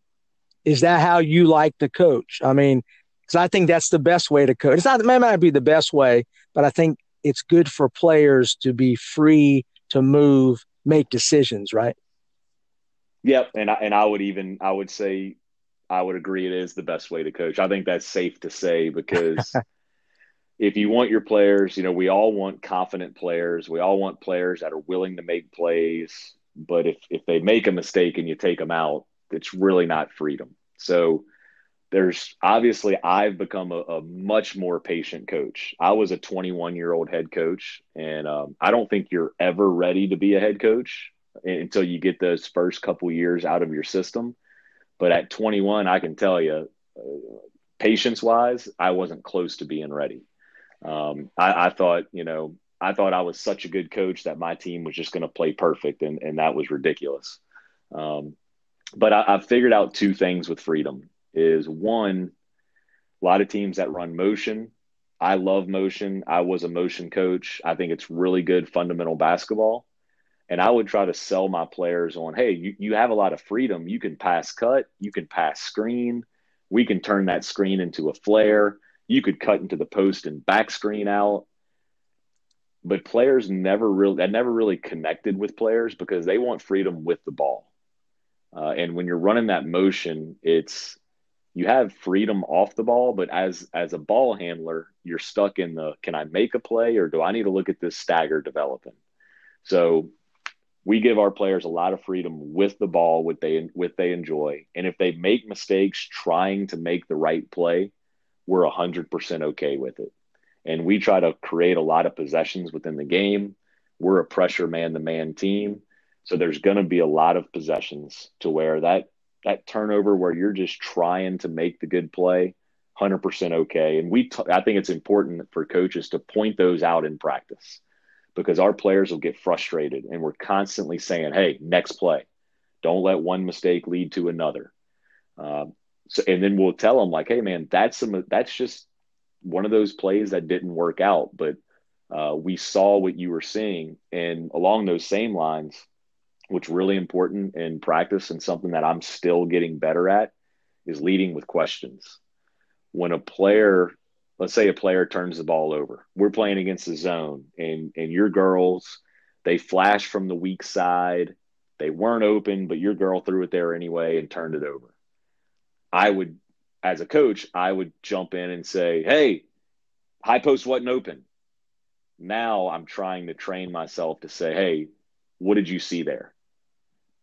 S4: is that how you like to coach? I mean, because I think that's the best way to coach. It's not it may not be the best way, but I think it's good for players to be free to move, make decisions, right?
S3: Yep, and I, and I would even I would say I would agree it is the best way to coach. I think that's safe to say because if you want your players, you know, we all want confident players. We all want players that are willing to make plays. But if if they make a mistake and you take them out, it's really not freedom. So there's obviously I've become a, a, much more patient coach. I was a 21 year old head coach, and um, I don't think you're ever ready to be a head coach until you get those first couple years out of your system. But at 21, I can tell you, uh, patience wise, I wasn't close to being ready. Um, I, I, thought, you know, I thought I was such a good coach that my team was just going to play perfect, and, and that was ridiculous. Um, but I, I've figured out two things with freedom: is one, a lot of teams that run motion. I love motion. I was a motion coach. I think it's really good fundamental basketball. And I would try to sell my players on, hey, you, you have a lot of freedom. You can pass cut, you can pass screen. We can turn that screen into a flare. You could cut into the post and back screen out. But players never really, that never really connected with players because they want freedom with the ball. Uh, and when you're running that motion, it's, you have freedom off the ball, but as as a ball handler, you're stuck in the can I make a play or do I need to look at this stagger developing? So we give our players a lot of freedom with the ball what they what they enjoy. And if they make mistakes trying to make the right play we're 100% okay with it. And we try to create a lot of possessions within the game. We're a pressure man to man team so there's going to be a lot of possessions to where that that turnover where you're just trying to make the good play 100% okay and we t- I think it's important for coaches to point those out in practice because our players will get frustrated and we're constantly saying, hey, next play. Don't let one mistake lead to another. Um, so, and then we'll tell them like, hey, man, that's some, that's just one of those plays that didn't work out, but uh, we saw what you were seeing. And along those same lines, what's really important in practice and something that I'm still getting better at is leading with questions. When a player let's say a player turns the ball over. We're playing against the zone, and and your girls they flash from the weak side. They weren't open, but your girl threw it there anyway and turned it over. I would, as a coach, I would jump in and say, "Hey, high post wasn't open." Now I'm trying to train myself to say, "Hey, what did you see there?"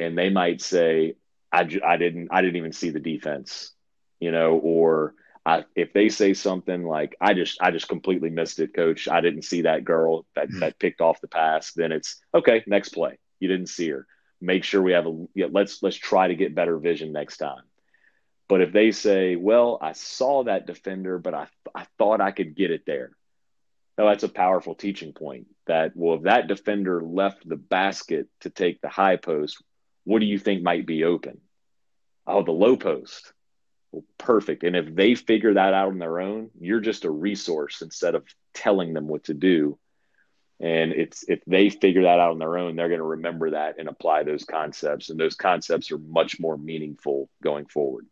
S3: And they might say, "I, I didn't I didn't even see the defense," you know, or I, if they say something like I just I just completely missed it, coach. I didn't see that girl that mm-hmm. that picked off the pass. Then it's okay. Next play, you didn't see her. Make sure we have a yeah, let's let's try to get better vision next time. But if they say, well, I saw that defender, but I I thought I could get it there. No, that's a powerful teaching point. That well, if that defender left the basket to take the high post, what do you think might be open? Oh, the low post well, perfect. And if they figure that out on their own, you're just a resource instead of telling them what to do. And it's if they figure that out on their own, they're going to remember that and apply those concepts. And those concepts are much more meaningful going forward.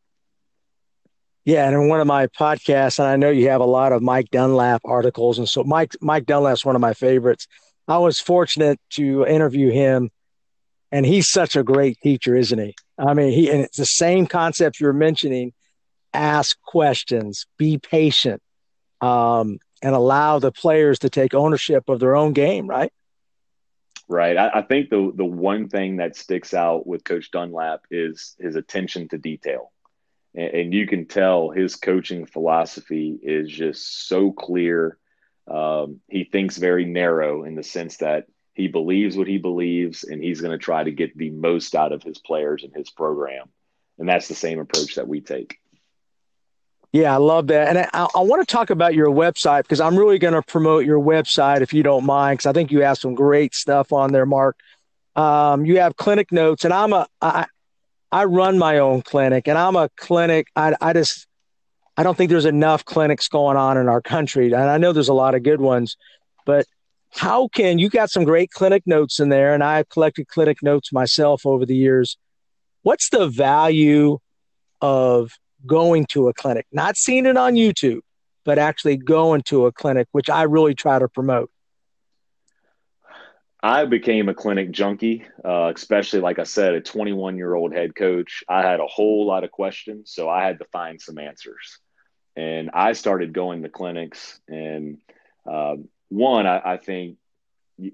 S4: Yeah, and in one of my podcasts, and I know you have a lot of Mike Dunlap articles, and so Mike Mike Dunlap's one of my favorites. I was fortunate to interview him, and he's such a great teacher, isn't he? I mean, he and it's the same concepts you're mentioning ask questions, be patient, um, and allow the players to take ownership of their own game, right?
S3: Right. I, I, think the the one thing that sticks out with Coach Dunlap is his attention to detail. And, and you can tell his coaching philosophy is just so clear. Um, he thinks very narrow in the sense that he believes what he believes and he's going to try to get the most out of his players and his program. And that's the same approach that we take.
S4: Yeah, I love that. And I, I want to talk about your website because I'm really going to promote your website if you don't mind, because I think you have some great stuff on there, Mark. Um, you have clinic notes, and I'm a I, I run my own clinic, and I'm a clinic. I, I just I don't think there's enough clinics going on in our country, and I know there's a lot of good ones, but how can you got some great clinic notes in there, and I've collected clinic notes myself over the years. What's the value of going to a clinic, not seeing it on YouTube, but actually going to a clinic, which I really try to promote.
S3: I became a clinic junkie, uh, especially like I said, a 21 year old head coach. I had a whole lot of questions, so I had to find some answers. And I started going to clinics. And uh, one, I, I think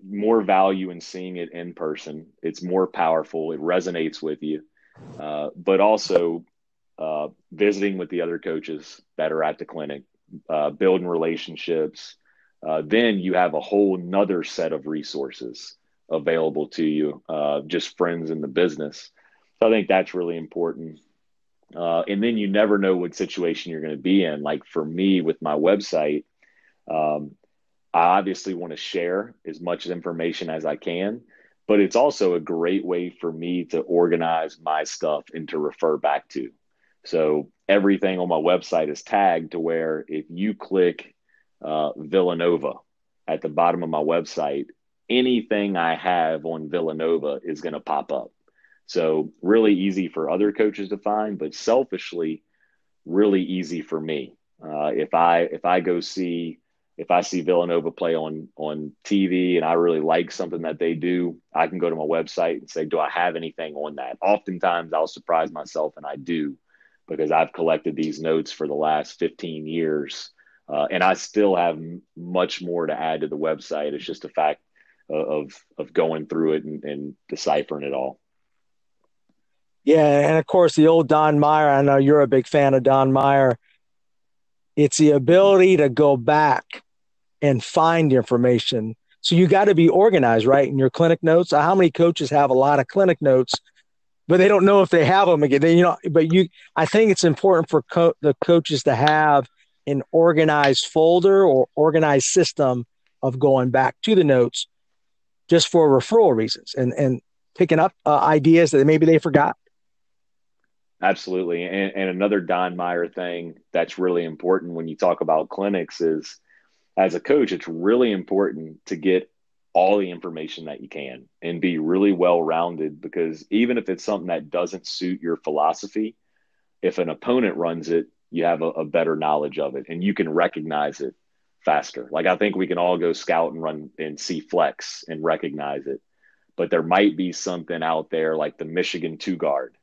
S3: more value in seeing it in person. It's more powerful. It resonates with you. Uh, but also uh, visiting with the other coaches that are at the clinic, uh, building relationships. Uh, then you have a whole nother set of resources available to you, uh, just friends in the business. So I think that's really important. Uh, and then you never know what situation you're going to be in. Like for me with my website, um, I obviously want to share as much information as I can, but it's also a great way for me to organize my stuff and to refer back to. So everything on my website is tagged to where if you click uh, Villanova at the bottom of my website, anything I have on Villanova is going to pop up. So really easy for other coaches to find, but selfishly, really easy for me. Uh, if I if I go see if I see Villanova play on on TV and I really like something that they do, I can go to my website and say, do I have anything on that? Oftentimes, I'll surprise myself and I do because I've collected these notes for the last 15 years. Uh, and I still have much more to add to the website. It's just a fact of of going through it and, and deciphering it all.
S4: Yeah, and of course the old Don Meyer. I know you're a big fan of Don Meyer. It's the ability to go back and find information. So you got to be organized, right? In your clinic notes. How many coaches have a lot of clinic notes but they don't know if they have them again. They, you know, but you, I think it's important for co- the coaches to have an organized folder or organized system of going back to the notes just for referral reasons and and picking up uh, ideas that maybe they forgot.
S3: Absolutely, and, and another Don Meyer thing that's really important when you talk about clinics is, as a coach, it's really important to get all the information that you can and be really well rounded because even if it's something that doesn't suit your philosophy, if an opponent runs it, you have a, a, better knowledge of it and you can recognize it faster. Like I think we can all go scout and run and see flex and recognize it, but there might be something out there like the Michigan two guard.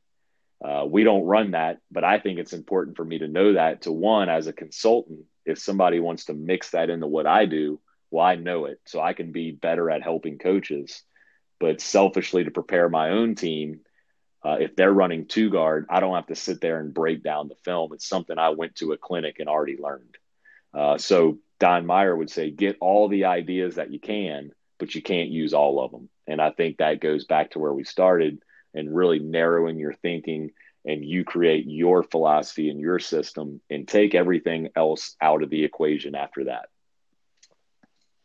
S3: Uh, we don't run that, but I think it's important for me to know that to one as a consultant, if somebody wants to mix that into what I do, well, I know it, so I can be better at helping coaches. But selfishly, to prepare my own team, uh, if they're running two guard, I don't have to sit there and break down the film. It's something I went to a clinic and already learned. Uh, so Don Meyer would say, get all the ideas that you can, but you can't use all of them. And I think that goes back to where we started and really narrowing your thinking and you create your philosophy and your system and take everything else out of the equation after that.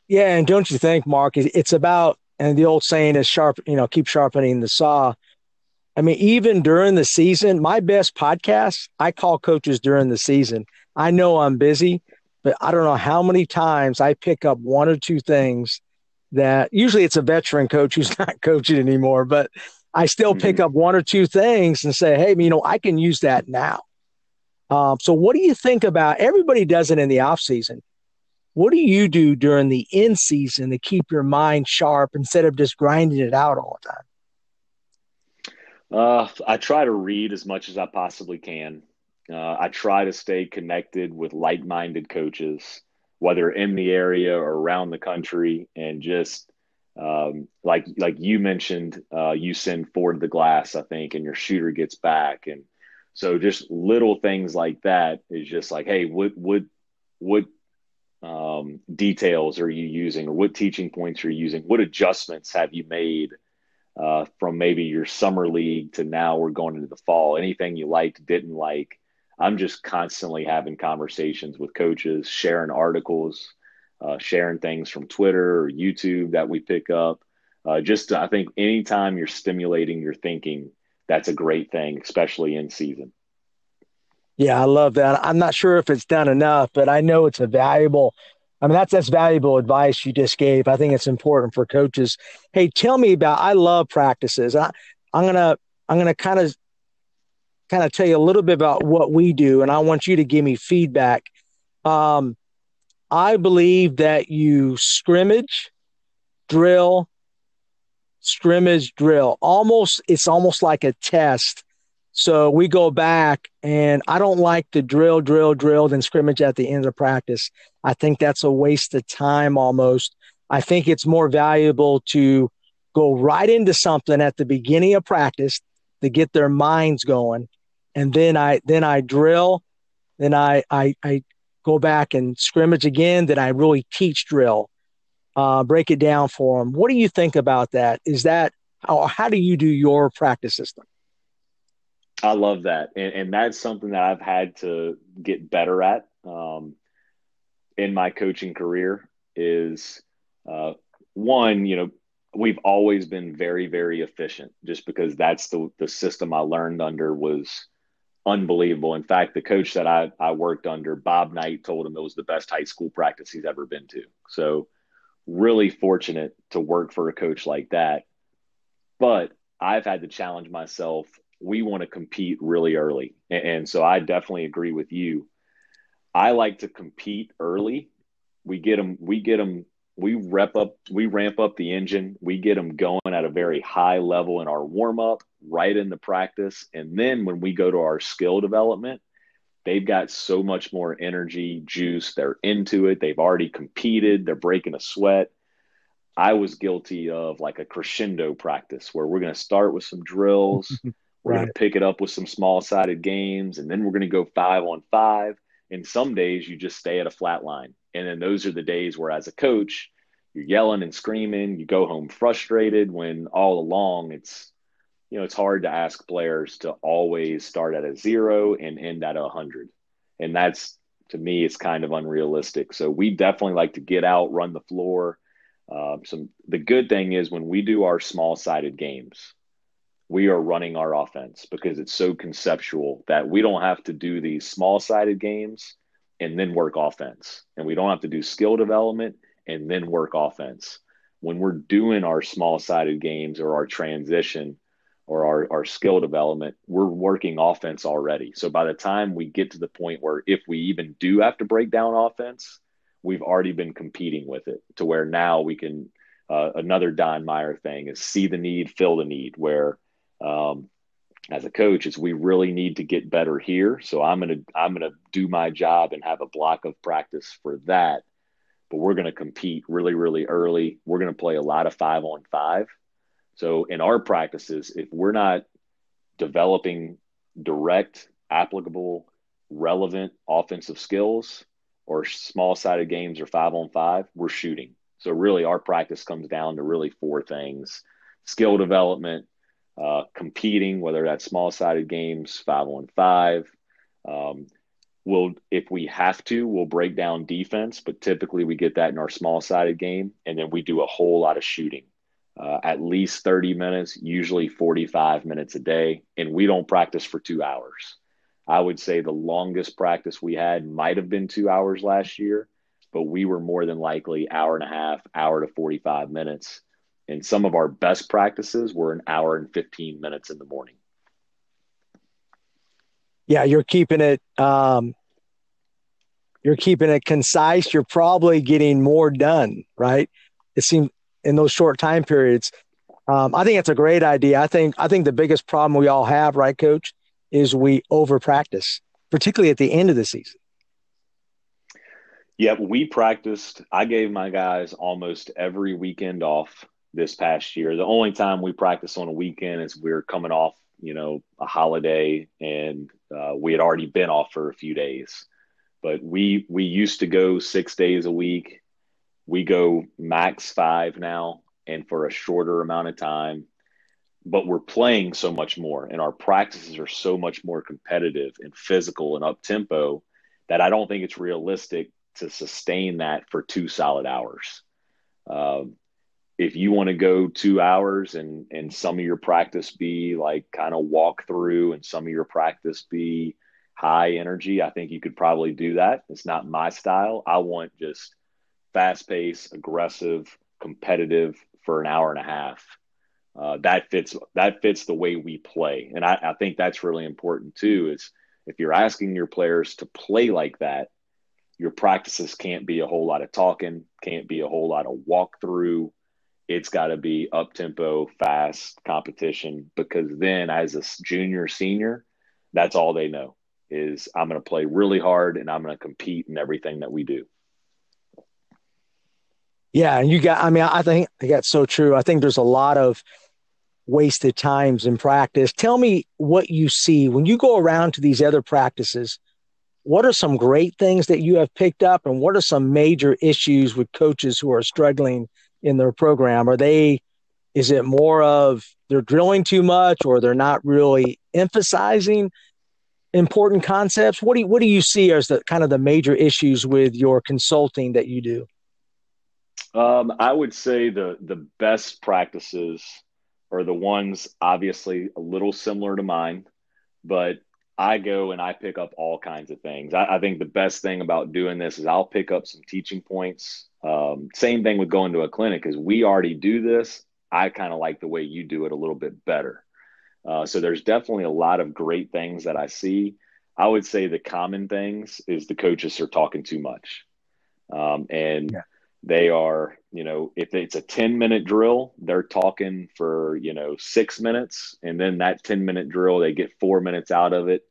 S4: Yeah, and don't you think, Mark? It's about and the old saying is sharp. You know, keep sharpening the saw. I mean, even during the season, my best podcast, I call coaches during the season. I know I'm busy, but I don't know how many times I pick up one or two things that usually it's a veteran coach who's not coaching anymore, but I still pick mm-hmm. up one or two things and say, hey, you know, I can use that now. Um, so, what do you think about everybody does it in the off season? What do you do during the in season to keep your mind sharp instead of just grinding it out all the time?
S3: Uh, I try to read as much as I possibly can. Uh, I try to stay connected with like minded coaches, whether in the area or around the country, and just um, like like you mentioned, uh, you send forward the glass, I think, and your shooter gets back, and so just little things like that is just like, hey, what what what um, details are you using or what teaching points are you using? What adjustments have you made uh, from maybe your summer league to now we're going into the fall? Anything you liked didn't like? I'm just constantly having conversations with coaches, sharing articles, uh, sharing things from Twitter or YouTube that we pick up. Uh, just I think anytime you're stimulating your thinking, that's a great thing, especially in season.
S4: Yeah, I love that. I'm not sure if it's done enough, but I know it's a valuable. I mean, that's that's valuable advice you just gave. I think it's important for coaches. Hey, tell me about. I love practices. I, I'm gonna I'm gonna kind of kind of tell you a little bit about what we do, and I want you to give me feedback. Um, I believe that you scrimmage, drill, scrimmage, drill. Almost, it's almost like a test. So we go back, and I don't like to drill, drill, drill, then scrimmage at the end of practice. I think that's a waste of time almost. I think it's more valuable to go right into something at the beginning of practice to get their minds going. And then I then I drill, then I I, I go back and scrimmage again, then I really teach drill, uh, break it down for them. What do you think about that? Is that how, how do you do your practice system?
S3: I love that. And, and that's something that I've had to get better at um, in my coaching career is uh, one, you know, we've always been very, very efficient just because that's the, the system I learned under was unbelievable. In fact, the coach that I, I worked under, Bob Knight, told him it was the best high school practice he's ever been to. So, really fortunate to work for a coach like that. But I've had to challenge myself. We want to compete really early. And, and so, I definitely agree with you. I like to compete early. We get them, we get them we rep up we ramp up the engine. We get them going at a very high level in our warm up right in the practice. And then when we go to our skill development they've got so much more energy juice. They're into it. They've already competed. They're breaking a sweat. I was guilty of like a crescendo practice where we're going to start with some drills. We're going to pick it up with some small sided games and then we're going to go 5 on 5 and some days you just stay at a flat line and then those are the days where, as a coach, you're yelling and screaming. You go home frustrated when all along it's, you know, it's hard to ask players to always start at a zero and end at a hundred. And that's, to me, it's kind of unrealistic. So we definitely like to get out, run the floor. Uh, some the good thing is when we do our small sided games, we are running our offense because it's so conceptual that we don't have to do these small sided games and then work offense. And we don't have to do skill development and then work offense. When we're doing our small sided games or our transition or our, our skill development, we're working offense already. So by the time we get to the point where if we even do have to break down offense, we've already been competing with it to where now we can. Uh, another Don Meyer thing is see the need, fill the need, where um, as a coach is we really need to get better here. So I'm gonna I'm gonna do my job and have a block of practice for that. But we're gonna compete really really early. We're gonna play a lot of five on five. So in our practices, if we're not developing direct, applicable, relevant offensive skills or small sided games or five on five, we're shooting. So really our practice comes down to really four things skill development, uh, competing, whether that's small sided games, five on five. Um, we'll, if we have to, we'll break down defense, but typically we get that in our small sided game. And then we do a whole lot of shooting, uh, at least 30 minutes, usually 45 minutes a day. And we don't practice for two hours. I would say the longest practice we had might have been two hours last year, but we were more than likely hour and a half, hour to 45 minutes and some of our best practices were an hour and 15 minutes in the morning.
S4: Yeah, you're keeping it um, you're keeping it concise. You're probably getting more done, right? It seems in those short time periods. Um, I think it's a great idea. I think I think the biggest problem we all have, right, Coach, is we over practice, particularly at the end of the season.
S3: Yep, we practiced. I gave my guys almost every weekend off this past year. The only time we practice on a weekend is we are coming off, you know, a holiday, and uh, we had already been off for a few days. But we we used to go six days a week. We go max five now, and for a shorter amount of time. but we're playing so much more and our practices are so much more competitive and physical and up tempo that I don't think it's realistic to sustain that for two solid hours. Um, if you want to go two hours and and some of your practice be like kind of walk through and some of your practice be high energy, I think you could probably do that. It's not my style. I want just fast paced, aggressive, competitive for an hour and a half. Uh, that fits that fits the way we play, and I, I think that's really important too. Is if you're asking your players to play like that, your practices can't be a whole lot of talking, can't be a whole lot of walkthrough. It's got to be up tempo, fast competition because then as a junior, senior, that's all they know is I'm going to play really hard and I'm going to compete in everything that we do.
S4: Yeah, and you got I mean I think that's so true. I think there's a lot of wasted times in practice. Tell me what you see when you go around to these other practices. What are some great things that you have picked up, and what are some major issues with coaches who are struggling in their program? Are they, is it more of they're drilling too much, or they're not really emphasizing important concepts? What do you, what do you see as the kind of the major issues with your consulting that you do?
S3: Um, I would say the the best practices are the ones obviously a little similar to mine, but I go and I pick up all kinds of things. I, I think the best thing about doing this is I'll pick up some teaching points. Um, same thing with going to a clinic is we already do this. I kind of like the way you do it a little bit better. Uh, so there's definitely a lot of great things that I see. I would say the common things is the coaches are talking too much. Um, and yeah. They are, you know, if it's a 10 minute drill, they're talking for, you know, six minutes. And then that 10 minute drill, they get four minutes out of it,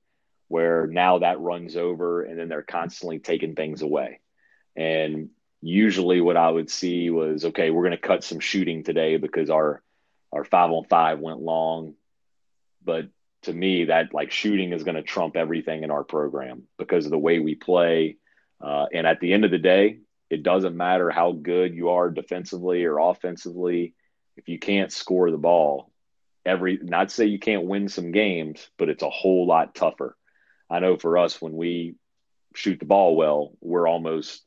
S3: where now that runs over and then they're constantly taking things away. And usually what I would see was, okay, we're going to cut some shooting today because our, our five on five went long. But to me, that like shooting is going to trump everything in our program because of the way we play. Uh, and at the end of the day, it doesn't matter how good you are defensively or offensively. If you can't score the ball, every not say you can't win some games, but it's a whole lot tougher. I know for us, when we shoot the ball well, we're almost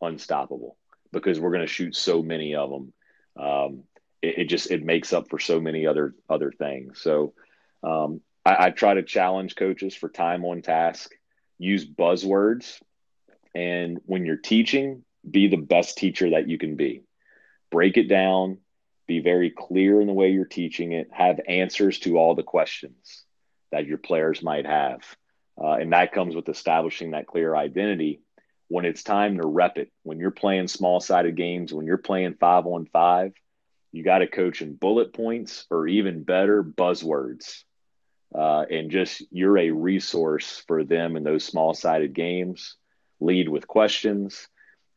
S3: unstoppable because we're going to shoot so many of them. Um, it, it, just it makes up for so many other other things. So um, I, I try to challenge coaches for time on task, use buzzwords, and when you're teaching, be the best teacher that you can be. Break it down, be very clear in the way you're teaching it, have answers to all the questions that your players might have. Uh, and that comes with establishing that clear identity when it's time to rep it. When you're playing small sided games, when you're playing five on five, you got to coach in bullet points or even better, buzzwords. Uh, and just you're a resource for them in those small sided games. Lead with questions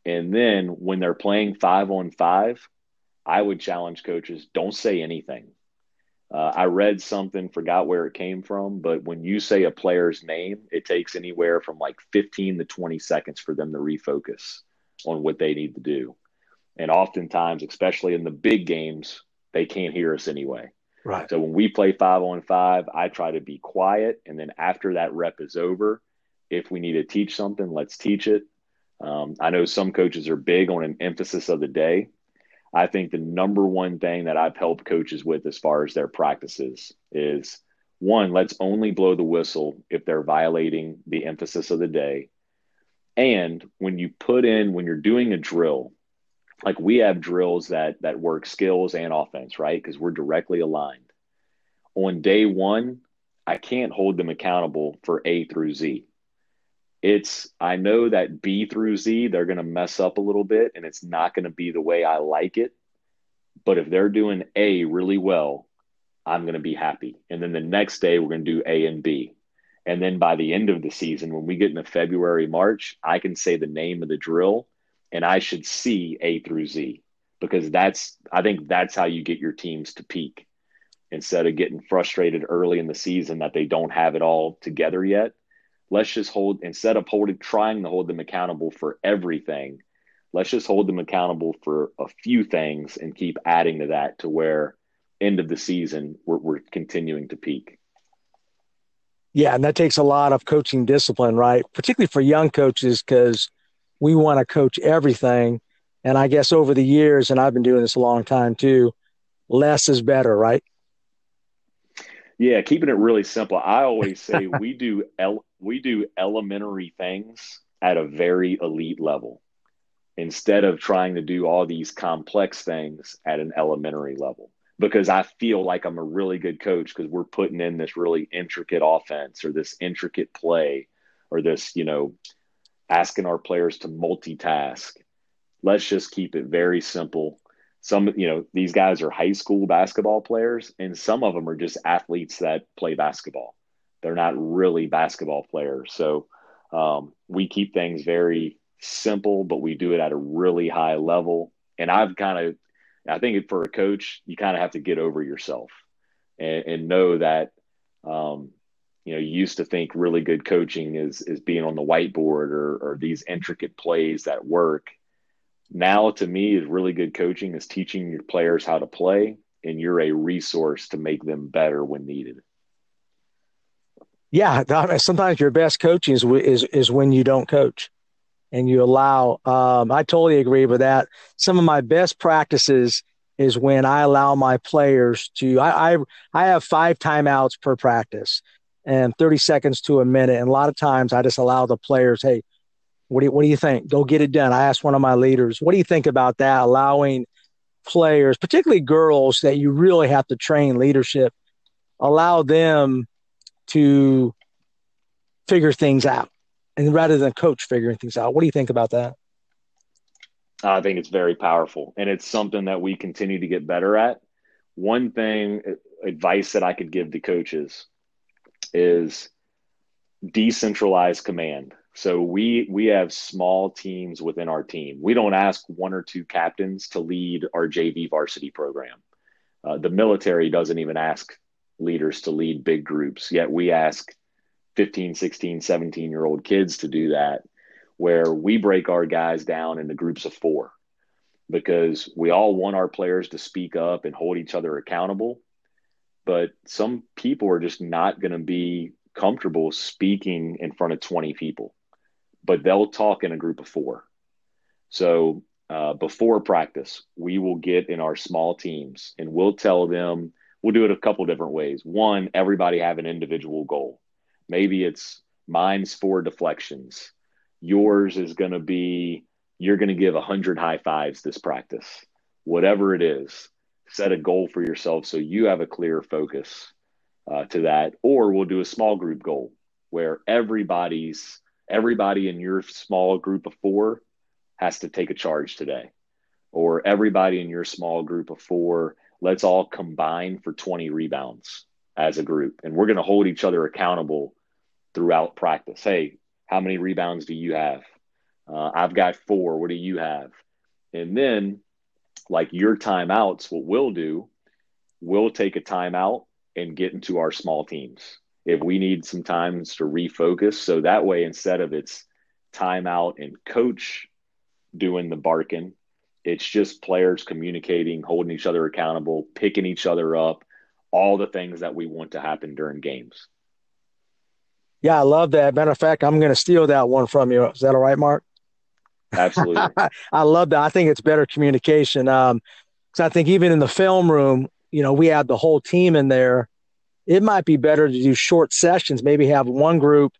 S3: and then when they're playing five on five, I would challenge coaches don't say anything. Uh, I read something, forgot where it came from, but when you say a player's name, it takes anywhere from like 15 to 20 seconds for them to refocus on what they need to do. And oftentimes, especially in the big games, they can't hear us anyway.
S4: Right.
S3: So when we play five on five, I try to be quiet. And then after that rep is over, if we need to teach something, let's teach it. Um, I know some coaches are big on an emphasis of the day. I think the number one thing that I've helped coaches with as far as their practices is one, let's only blow the whistle if they're violating the emphasis of the day. And when you put in, when you're doing a drill, like we have drills that that work skills and offense, right? Because we're directly aligned. On day one, I can't hold them accountable for A through Z it's I know that B through Z they're going to mess up a little bit and it's not going to be the way I like it. But if they're doing A really well, I'm going to be happy. And then the next day we're going to do A and B. And then by the end of the season when we get into February, March, I can say the name of the drill and I should see A through Z because that's I think that's how you get your teams to peak instead of getting frustrated early in the season that they don't have it all together yet let's just hold instead of holding trying to hold them accountable for everything let's just hold them accountable for a few things and keep adding to that to where end of the season, we're, we're continuing to peak.
S4: Yeah, and that takes a lot of coaching discipline, right? Particularly for young coaches, because we want to coach everything. And I guess over the years, and I've been doing this a long time too, less is better, right?
S3: Yeah, keeping it really simple. I always say we do el- we do elementary things at a very elite level instead of trying to do all these complex things at an elementary level because I feel like I'm a really good coach because we're putting in this really intricate offense or this intricate play or this, you know, asking our players to multitask. Let's just keep it very simple. Some, you know, these guys are high school basketball players, and some of them are just athletes that play basketball. They're not really basketball players. So um, we keep things very simple, but we do it at a really high level. And I've kind of I think for a coach, you kind of have to get over yourself and, and know that, um, you know, you used to think really good coaching is is being on the whiteboard or, or these intricate plays that work. Now, to me, is really good coaching is teaching your players how to play, and you're a resource to make them better when needed.
S4: Yeah, sometimes your best coaching is is is when you don't coach and you allow um, i totally agree with that some of my best practices is when i allow my players to i i, I have five timeouts per practice and 30 seconds to a minute and a lot of times i just allow the players hey what do you, what do you think go get it done i asked one of my leaders what do you think about that allowing players particularly girls that you really have to train leadership allow them to figure things out and rather than coach figuring things out. What do you think about that?
S3: I think it's very powerful, and it's something that we continue to get better at. One thing, uh, advice that I could give to coaches is decentralized command. So we we have small teams within our team. We don't ask one or two captains to lead our JV varsity program. Uh, the military doesn't even ask leaders to lead big groups. Yet we ask 15, 16, 17 year old kids to do that, where we break our guys down into groups of four because we all want our players to speak up and hold each other accountable. But some people are just not going to be comfortable speaking in front of 20 people, but they'll talk in a group of four. So uh, before practice, we will get in our small teams and we'll tell them, we'll do it a couple different ways. One, everybody have an individual goal. Maybe it's mine's four deflections. Yours is going to be you're going to give 100 high fives this practice. Whatever it is, set a goal for yourself so you have a clear focus uh, to that. Or we'll do a small group goal where everybody's everybody in your small group of four has to take a charge today. Or everybody in your small group of four, let's all combine for 20 rebounds as a group. And we're going to hold each other accountable throughout practice. Hey, how many rebounds do you have? Uh, I've got four. What do you have? And then, like your timeouts, what we'll do, we'll take a timeout and get into our small teams if we need some times to refocus. So that way, instead of it's timeout and coach doing the barking, it's just players communicating, holding each other accountable, picking each other up, all the things that we want to happen during games.
S4: Yeah, I love that. Matter of fact, I'm going to steal that one from you. Is that all right, Mark?
S3: Absolutely.
S4: I love that. I think it's better communication. Um, because I think even in the film room, you know, we had the whole team in there. It might be better to do short sessions. Maybe have one group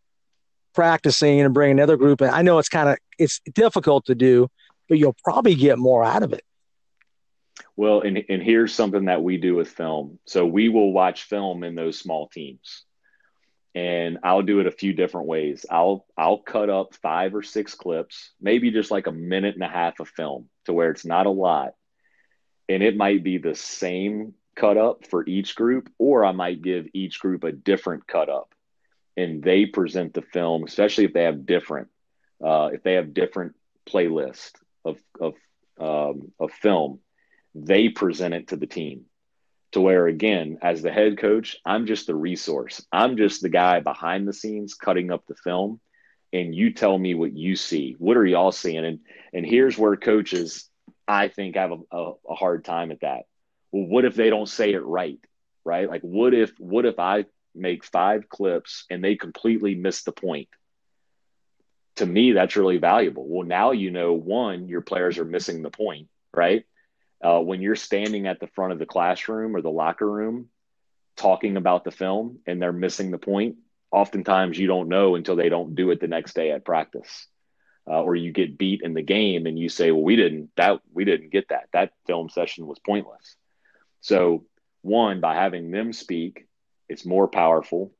S4: practicing and bring another group in. I know it's kind of it's difficult to do, but you'll probably get more out of it.
S3: Well, and and here's something that we do with film. So we will watch film in those small teams and I'll do it a few different ways. I'll I'll cut up five or six clips, maybe just like a minute and a half of film to where it's not a lot. And it might be the same cut up for each group, or I might give each group a different cut up and they present the film, especially if they have different uh, if they have different playlist of of um, of film, they present it to the team. To where again as the head coach i'm just the resource. I'm just the guy behind the scenes cutting up the film and you tell me what you see. What are y'all seeing? And and here's where coaches i think have a, a, a hard time at that well, what if they don't say it right? Right? Like, what if what if I make five clips and they completely miss the point? To me, that's really valuable. Well, now you know one, your players are missing the point, right? Uh, when you're standing at the front of the classroom or the locker room talking about the film and they're missing the point, oftentimes you don't know until they don't do it the next day at practice. Uh, or you get beat in the game and you say, "Well, we didn't that we didn't get that. That film session was pointless." So, one by having them speak, it's more powerful.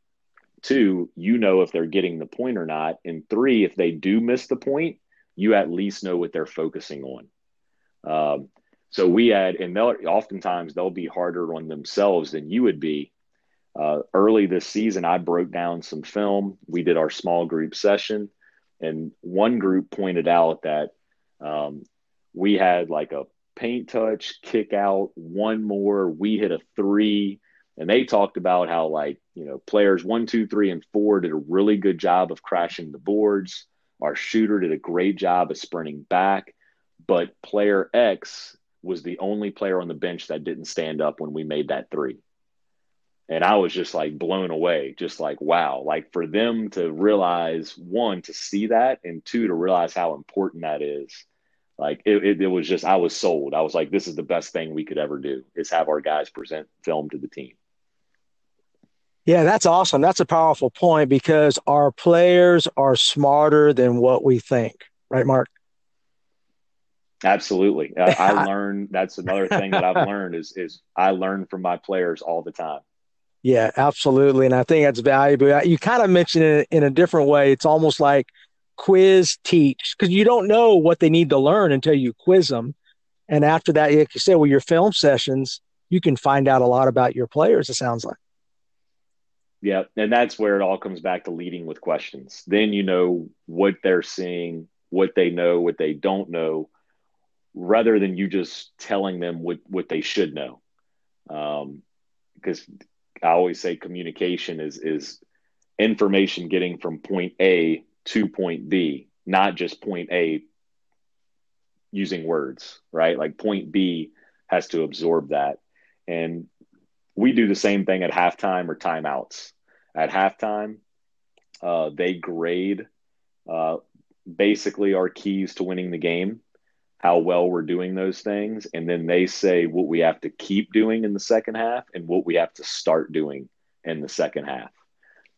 S3: Two, you know if they're getting the point or not, and three, if they do miss the point, you at least know what they're focusing on. Um, so we had, and they'll oftentimes they'll be harder on themselves than you would be uh, early this season, I broke down some film. We did our small group session, and one group pointed out that um, we had like a paint touch, kick out, one more. We hit a three, and they talked about how like you know players one, two, three, and four did a really good job of crashing the boards. Our shooter did a great job of sprinting back, but player X was the only player on the bench that didn't stand up when we made that three and I was just like blown away, just like wow, like for them to realize one to see that, and two to realize how important that is. Like it, it, it, was just I was sold. I was like, this is the best thing we could ever do is have our guys present film to the team.
S4: Yeah, that's awesome. That's a powerful point because our players are smarter than what we think, right, Mark?
S3: Absolutely. I, I learned that's another thing that I've learned is is I learn from my players all the time.
S4: Yeah, absolutely. And I think that's valuable. You kind of mentioned it in a different way. It's almost like quiz teach because you don't know what they need to learn until you quiz them. And after that, like you said, well, your film sessions, you can find out a lot about your players, it sounds like.
S3: Yeah. And that's where it all comes back to leading with questions. Then you know what they're seeing, what they know, what they don't know, rather than you just telling them what, what they should know. Um, because I always say communication is is information getting from point A to point B, not just point A using words, right? Like point B has to absorb that. And we do the same thing at halftime or timeouts. At halftime, uh, they grade uh, basically our keys to winning the game how well we're doing those things. And then they say what we have to keep doing in the second half and what we have to start doing in the second half.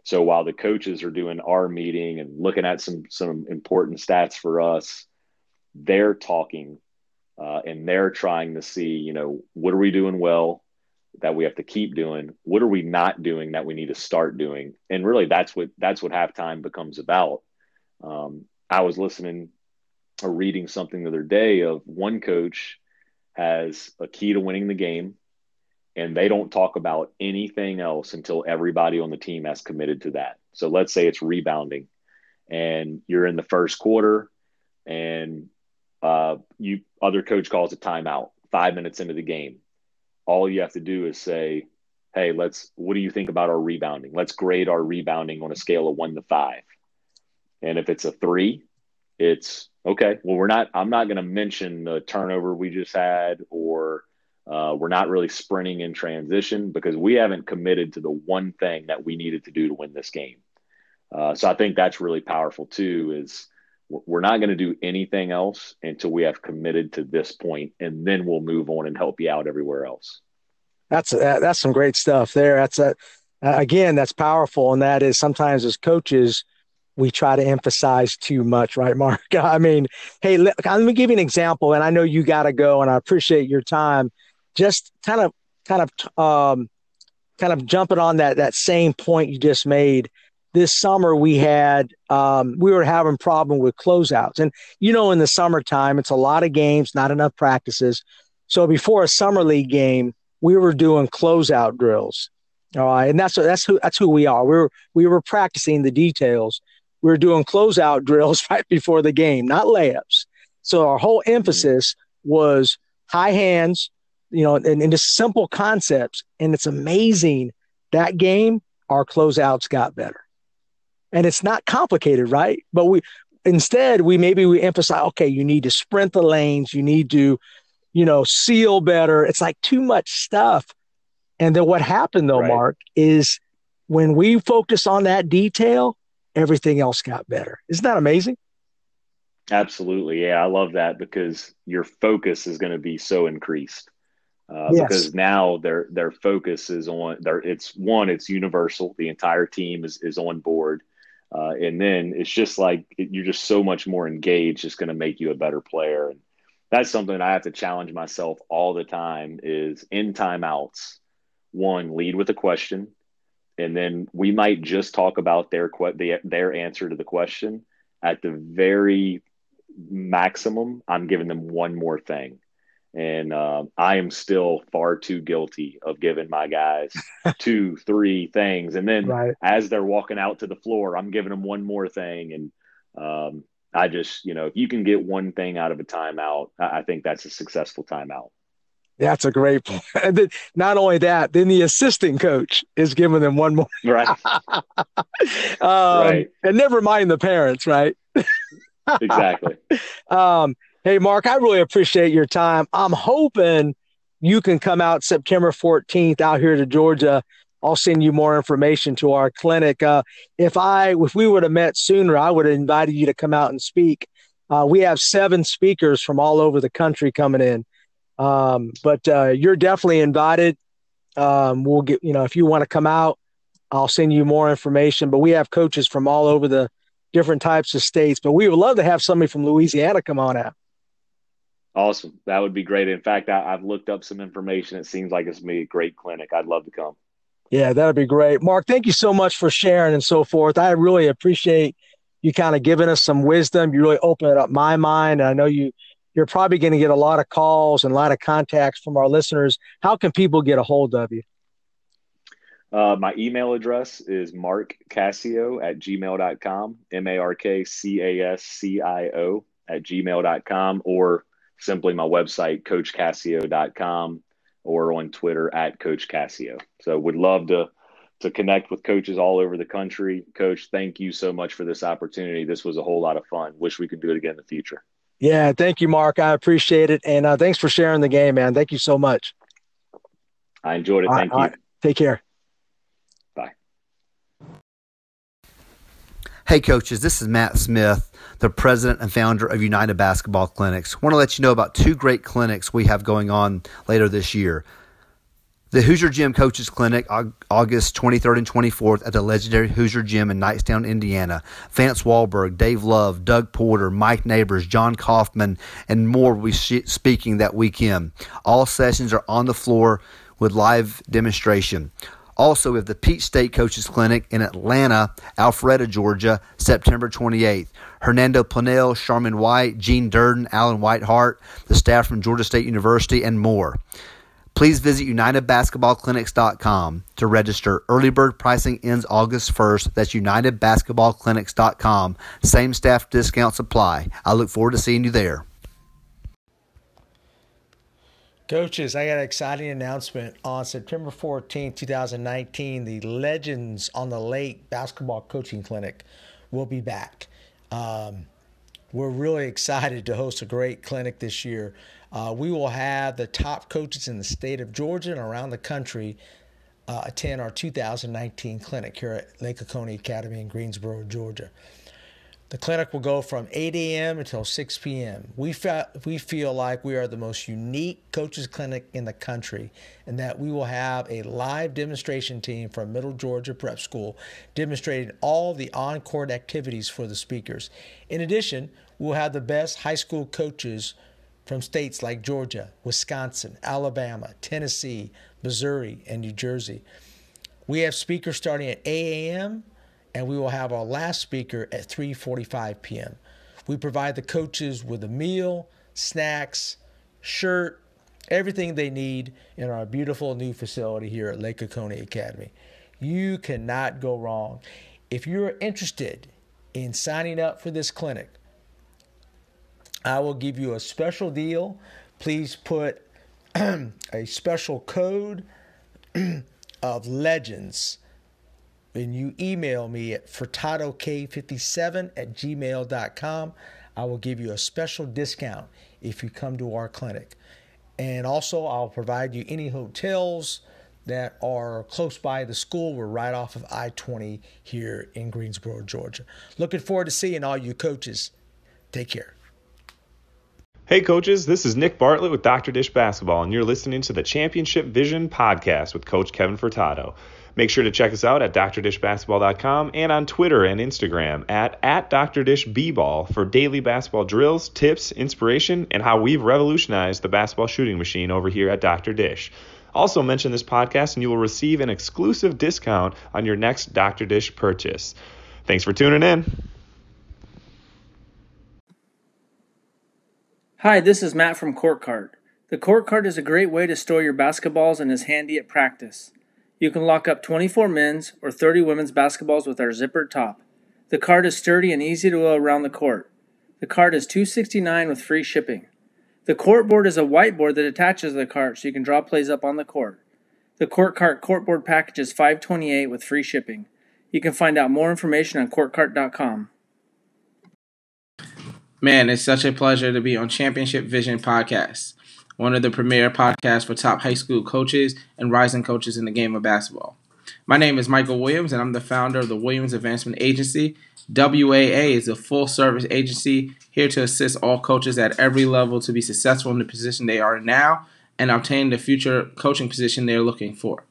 S3: So while the coaches are doing our meeting and looking at some some important stats for us, they're talking uh, and they're trying to see, you know, what are we doing well that we have to keep doing? What are we not doing that we need to start doing? And really, that's what that's what halftime becomes about. Um, I was listening or reading something the other day of one coach has a key to winning the game and they don't talk about anything else until everybody on the team has committed to that. So let's say it's rebounding and you're in the first quarter and uh, you other coach calls a timeout five minutes into the game. All you have to do is say, Hey, let's, what do you think about our rebounding? Let's grade our rebounding on a scale of one to five. And if it's a three, it's okay. Well, we're not. I'm not going to mention the turnover we just had, or uh, we're not really sprinting in transition because we haven't committed to the one thing that we needed to do to win this game. Uh, so I think that's really powerful too. Is we're not going to do anything else until we have committed to this point, and then we'll move on and help you out everywhere else.
S4: That's that's some great stuff there. That's a again that's powerful, and that is sometimes as coaches we try to emphasize too much, right, Mark? I mean, hey, let, let me give you an example, and I know you got to go, and I appreciate your time. Just kind of, kind of, um, kind of jumping on that that same point you just made. This summer we had um, we were having problem with closeouts, and you know, in the summertime, it's a lot of games, not enough practices. So before a summer league game, we were doing closeout drills. All right, and that's that's who that's who we are. We were we were practicing the details we were doing closeout drills right before the game, not layups. So our whole emphasis was high hands, you know, and, and just simple concepts. And it's amazing that game, our closeouts got better. And it's not complicated, right? But we instead we maybe we emphasize, okay, you need to sprint the lanes, you need to you know, seal better. It's like too much stuff. And then what happened though, right. Mark, is when we focus on that detail, everything else got better. Isn't that amazing?
S3: Absolutely. Yeah, I love that because your focus is going to be so increased. Uh, yes. because now their their focus is on their it's one it's universal. The entire team is is on board. Uh, and then it's just like you're just so much more engaged. It's going to make you a better player. And that's something i have to challenge myself all the time is in timeouts one lead with a question. And then we might just talk about their their answer to the question. At the very maximum i'm giving them one more thing and uh, I am still far too guilty of giving my guys two, three things, and then right. as they're walking out to the floor, I'm giving them one more thing, and um, I just, you know, if you can get one thing out of a timeout, I think that's a successful timeout.
S4: That's a great point. And then not only that, then the assistant coach is giving them one more.
S3: Right.
S4: um, right. And never mind the parents, right?
S3: exactly.
S4: Um, Hey, Mark, I really appreciate your time. I'm hoping you can come out September 14th out here to Georgia. I'll send you more information to our clinic. Uh, if I, if we would have met sooner, I would have invited you to come out and speak. Uh, we have seven speakers from all over the country coming in, um, but uh, you're definitely invited. Um, we'll get, you know, if you want to come out, I'll send you more information. But we have coaches from all over the different types of states. But we would love to have somebody from Louisiana come on out.
S3: Awesome. That would be great. In fact, I, have looked up some information. It seems like it's me a great clinic. I'd love to come.
S4: Yeah, that'd be great. Mark, thank you so much for sharing and so forth. I really appreciate you kind of giving us some wisdom. You really opened up my mind. I know you you're probably going to get a lot of calls and a lot of contacts from our listeners. How can people get a hold of you?
S3: Uh, my email address is markcascio at gmail.com, M A R K C A S C I O at gmail.com, or simply my website, coachcascio.com, or on Twitter at Coach Cascio. So would love to to connect with coaches all over the country. Coach, thank you so much for this opportunity. This was a whole lot of fun. Wish we could do it again in the future.
S4: Yeah, thank you, Mark. I appreciate it, and uh, thanks for sharing the game, man. Thank you so much.
S3: I enjoyed it. Thank you.
S4: Take care.
S7: Hey, coaches. This is Matt Smith the president and founder of United Basketball Clinics. Want to let you know about two great clinics we have going on later this year. The Hoosier Gym Coaches Clinic, August 23rd and 24th at the legendary Hoosier Gym in Knightstown, Indiana. Vance Walberg, Dave Love, Doug Porter, Mike Neighbors, John Kaufman, and more will be speaking that weekend. All sessions are on the floor with live demonstration. Also, have the Peach State Coaches Clinic in Atlanta, Alpharetta, Georgia, September 28th. Hernando Planell, Sharman White, Gene Durden, Alan Whitehart, the staff from Georgia State University, and more. Please visit UnitedBasketballClinics.com to register. Early bird pricing ends August 1st. That's UnitedBasketballClinics.com. Same staff discounts apply. I look forward to seeing you there.
S8: Coaches, I got an exciting announcement. On September 14, 2019, the Legends on the Lake Basketball Coaching Clinic will be back. Um, we're really excited to host a great clinic this year. Uh, we will have the top coaches in the state of Georgia and around the country uh, attend our 2019 clinic here at Lake Oconee Academy in Greensboro, Georgia. The clinic will go from 8 a.m. until 6 p.m. We, fe- we feel like we are the most unique coaches clinic in the country and that we will have a live demonstration team from Middle Georgia Prep School demonstrating all the on court activities for the speakers. In addition, we'll have the best high school coaches from states like Georgia, Wisconsin, Alabama, Tennessee, Missouri, and New Jersey. We have speakers starting at 8 a.m and we will have our last speaker at 3:45 p.m. We provide the coaches with a meal, snacks, shirt, everything they need in our beautiful new facility here at Lake Oconee Academy. You cannot go wrong. If you're interested in signing up for this clinic, I will give you a special deal. Please put a special code of legends and you email me at furtadok57 at gmail.com, I will give you a special discount if you come to our clinic. And also, I'll provide you any hotels that are close by the school. We're right off of I 20 here in Greensboro, Georgia. Looking forward to seeing all you coaches. Take care.
S9: Hey, coaches, this is Nick Bartlett with Dr. Dish Basketball, and you're listening to the Championship Vision podcast with Coach Kevin Furtado. Make sure to check us out at drdishbasketball.com and on Twitter and Instagram at, at drdishbball for daily basketball drills, tips, inspiration, and how we've revolutionized the basketball shooting machine over here at Dr. Dish. Also, mention this podcast and you will receive an exclusive discount on your next Dr. Dish purchase. Thanks for tuning in.
S10: Hi, this is Matt from Court Cart. The Court Cart is a great way to store your basketballs and is handy at practice. You can lock up 24 men's or 30 women's basketballs with our zippered top. The cart is sturdy and easy to go around the court. The cart is 269 with free shipping. The court board is a whiteboard that attaches to the cart so you can draw plays up on the court. The Court Cart court board package is 528 with free shipping. You can find out more information on courtcart.com.
S11: Man, it's such a pleasure to be on Championship Vision Podcast, one of the premier podcasts for top high school coaches and rising coaches in the game of basketball. My name is Michael Williams, and I'm the founder of the Williams Advancement Agency. WAA is a full service agency here to assist all coaches at every level to be successful in the position they are now and obtain the future coaching position they're looking for.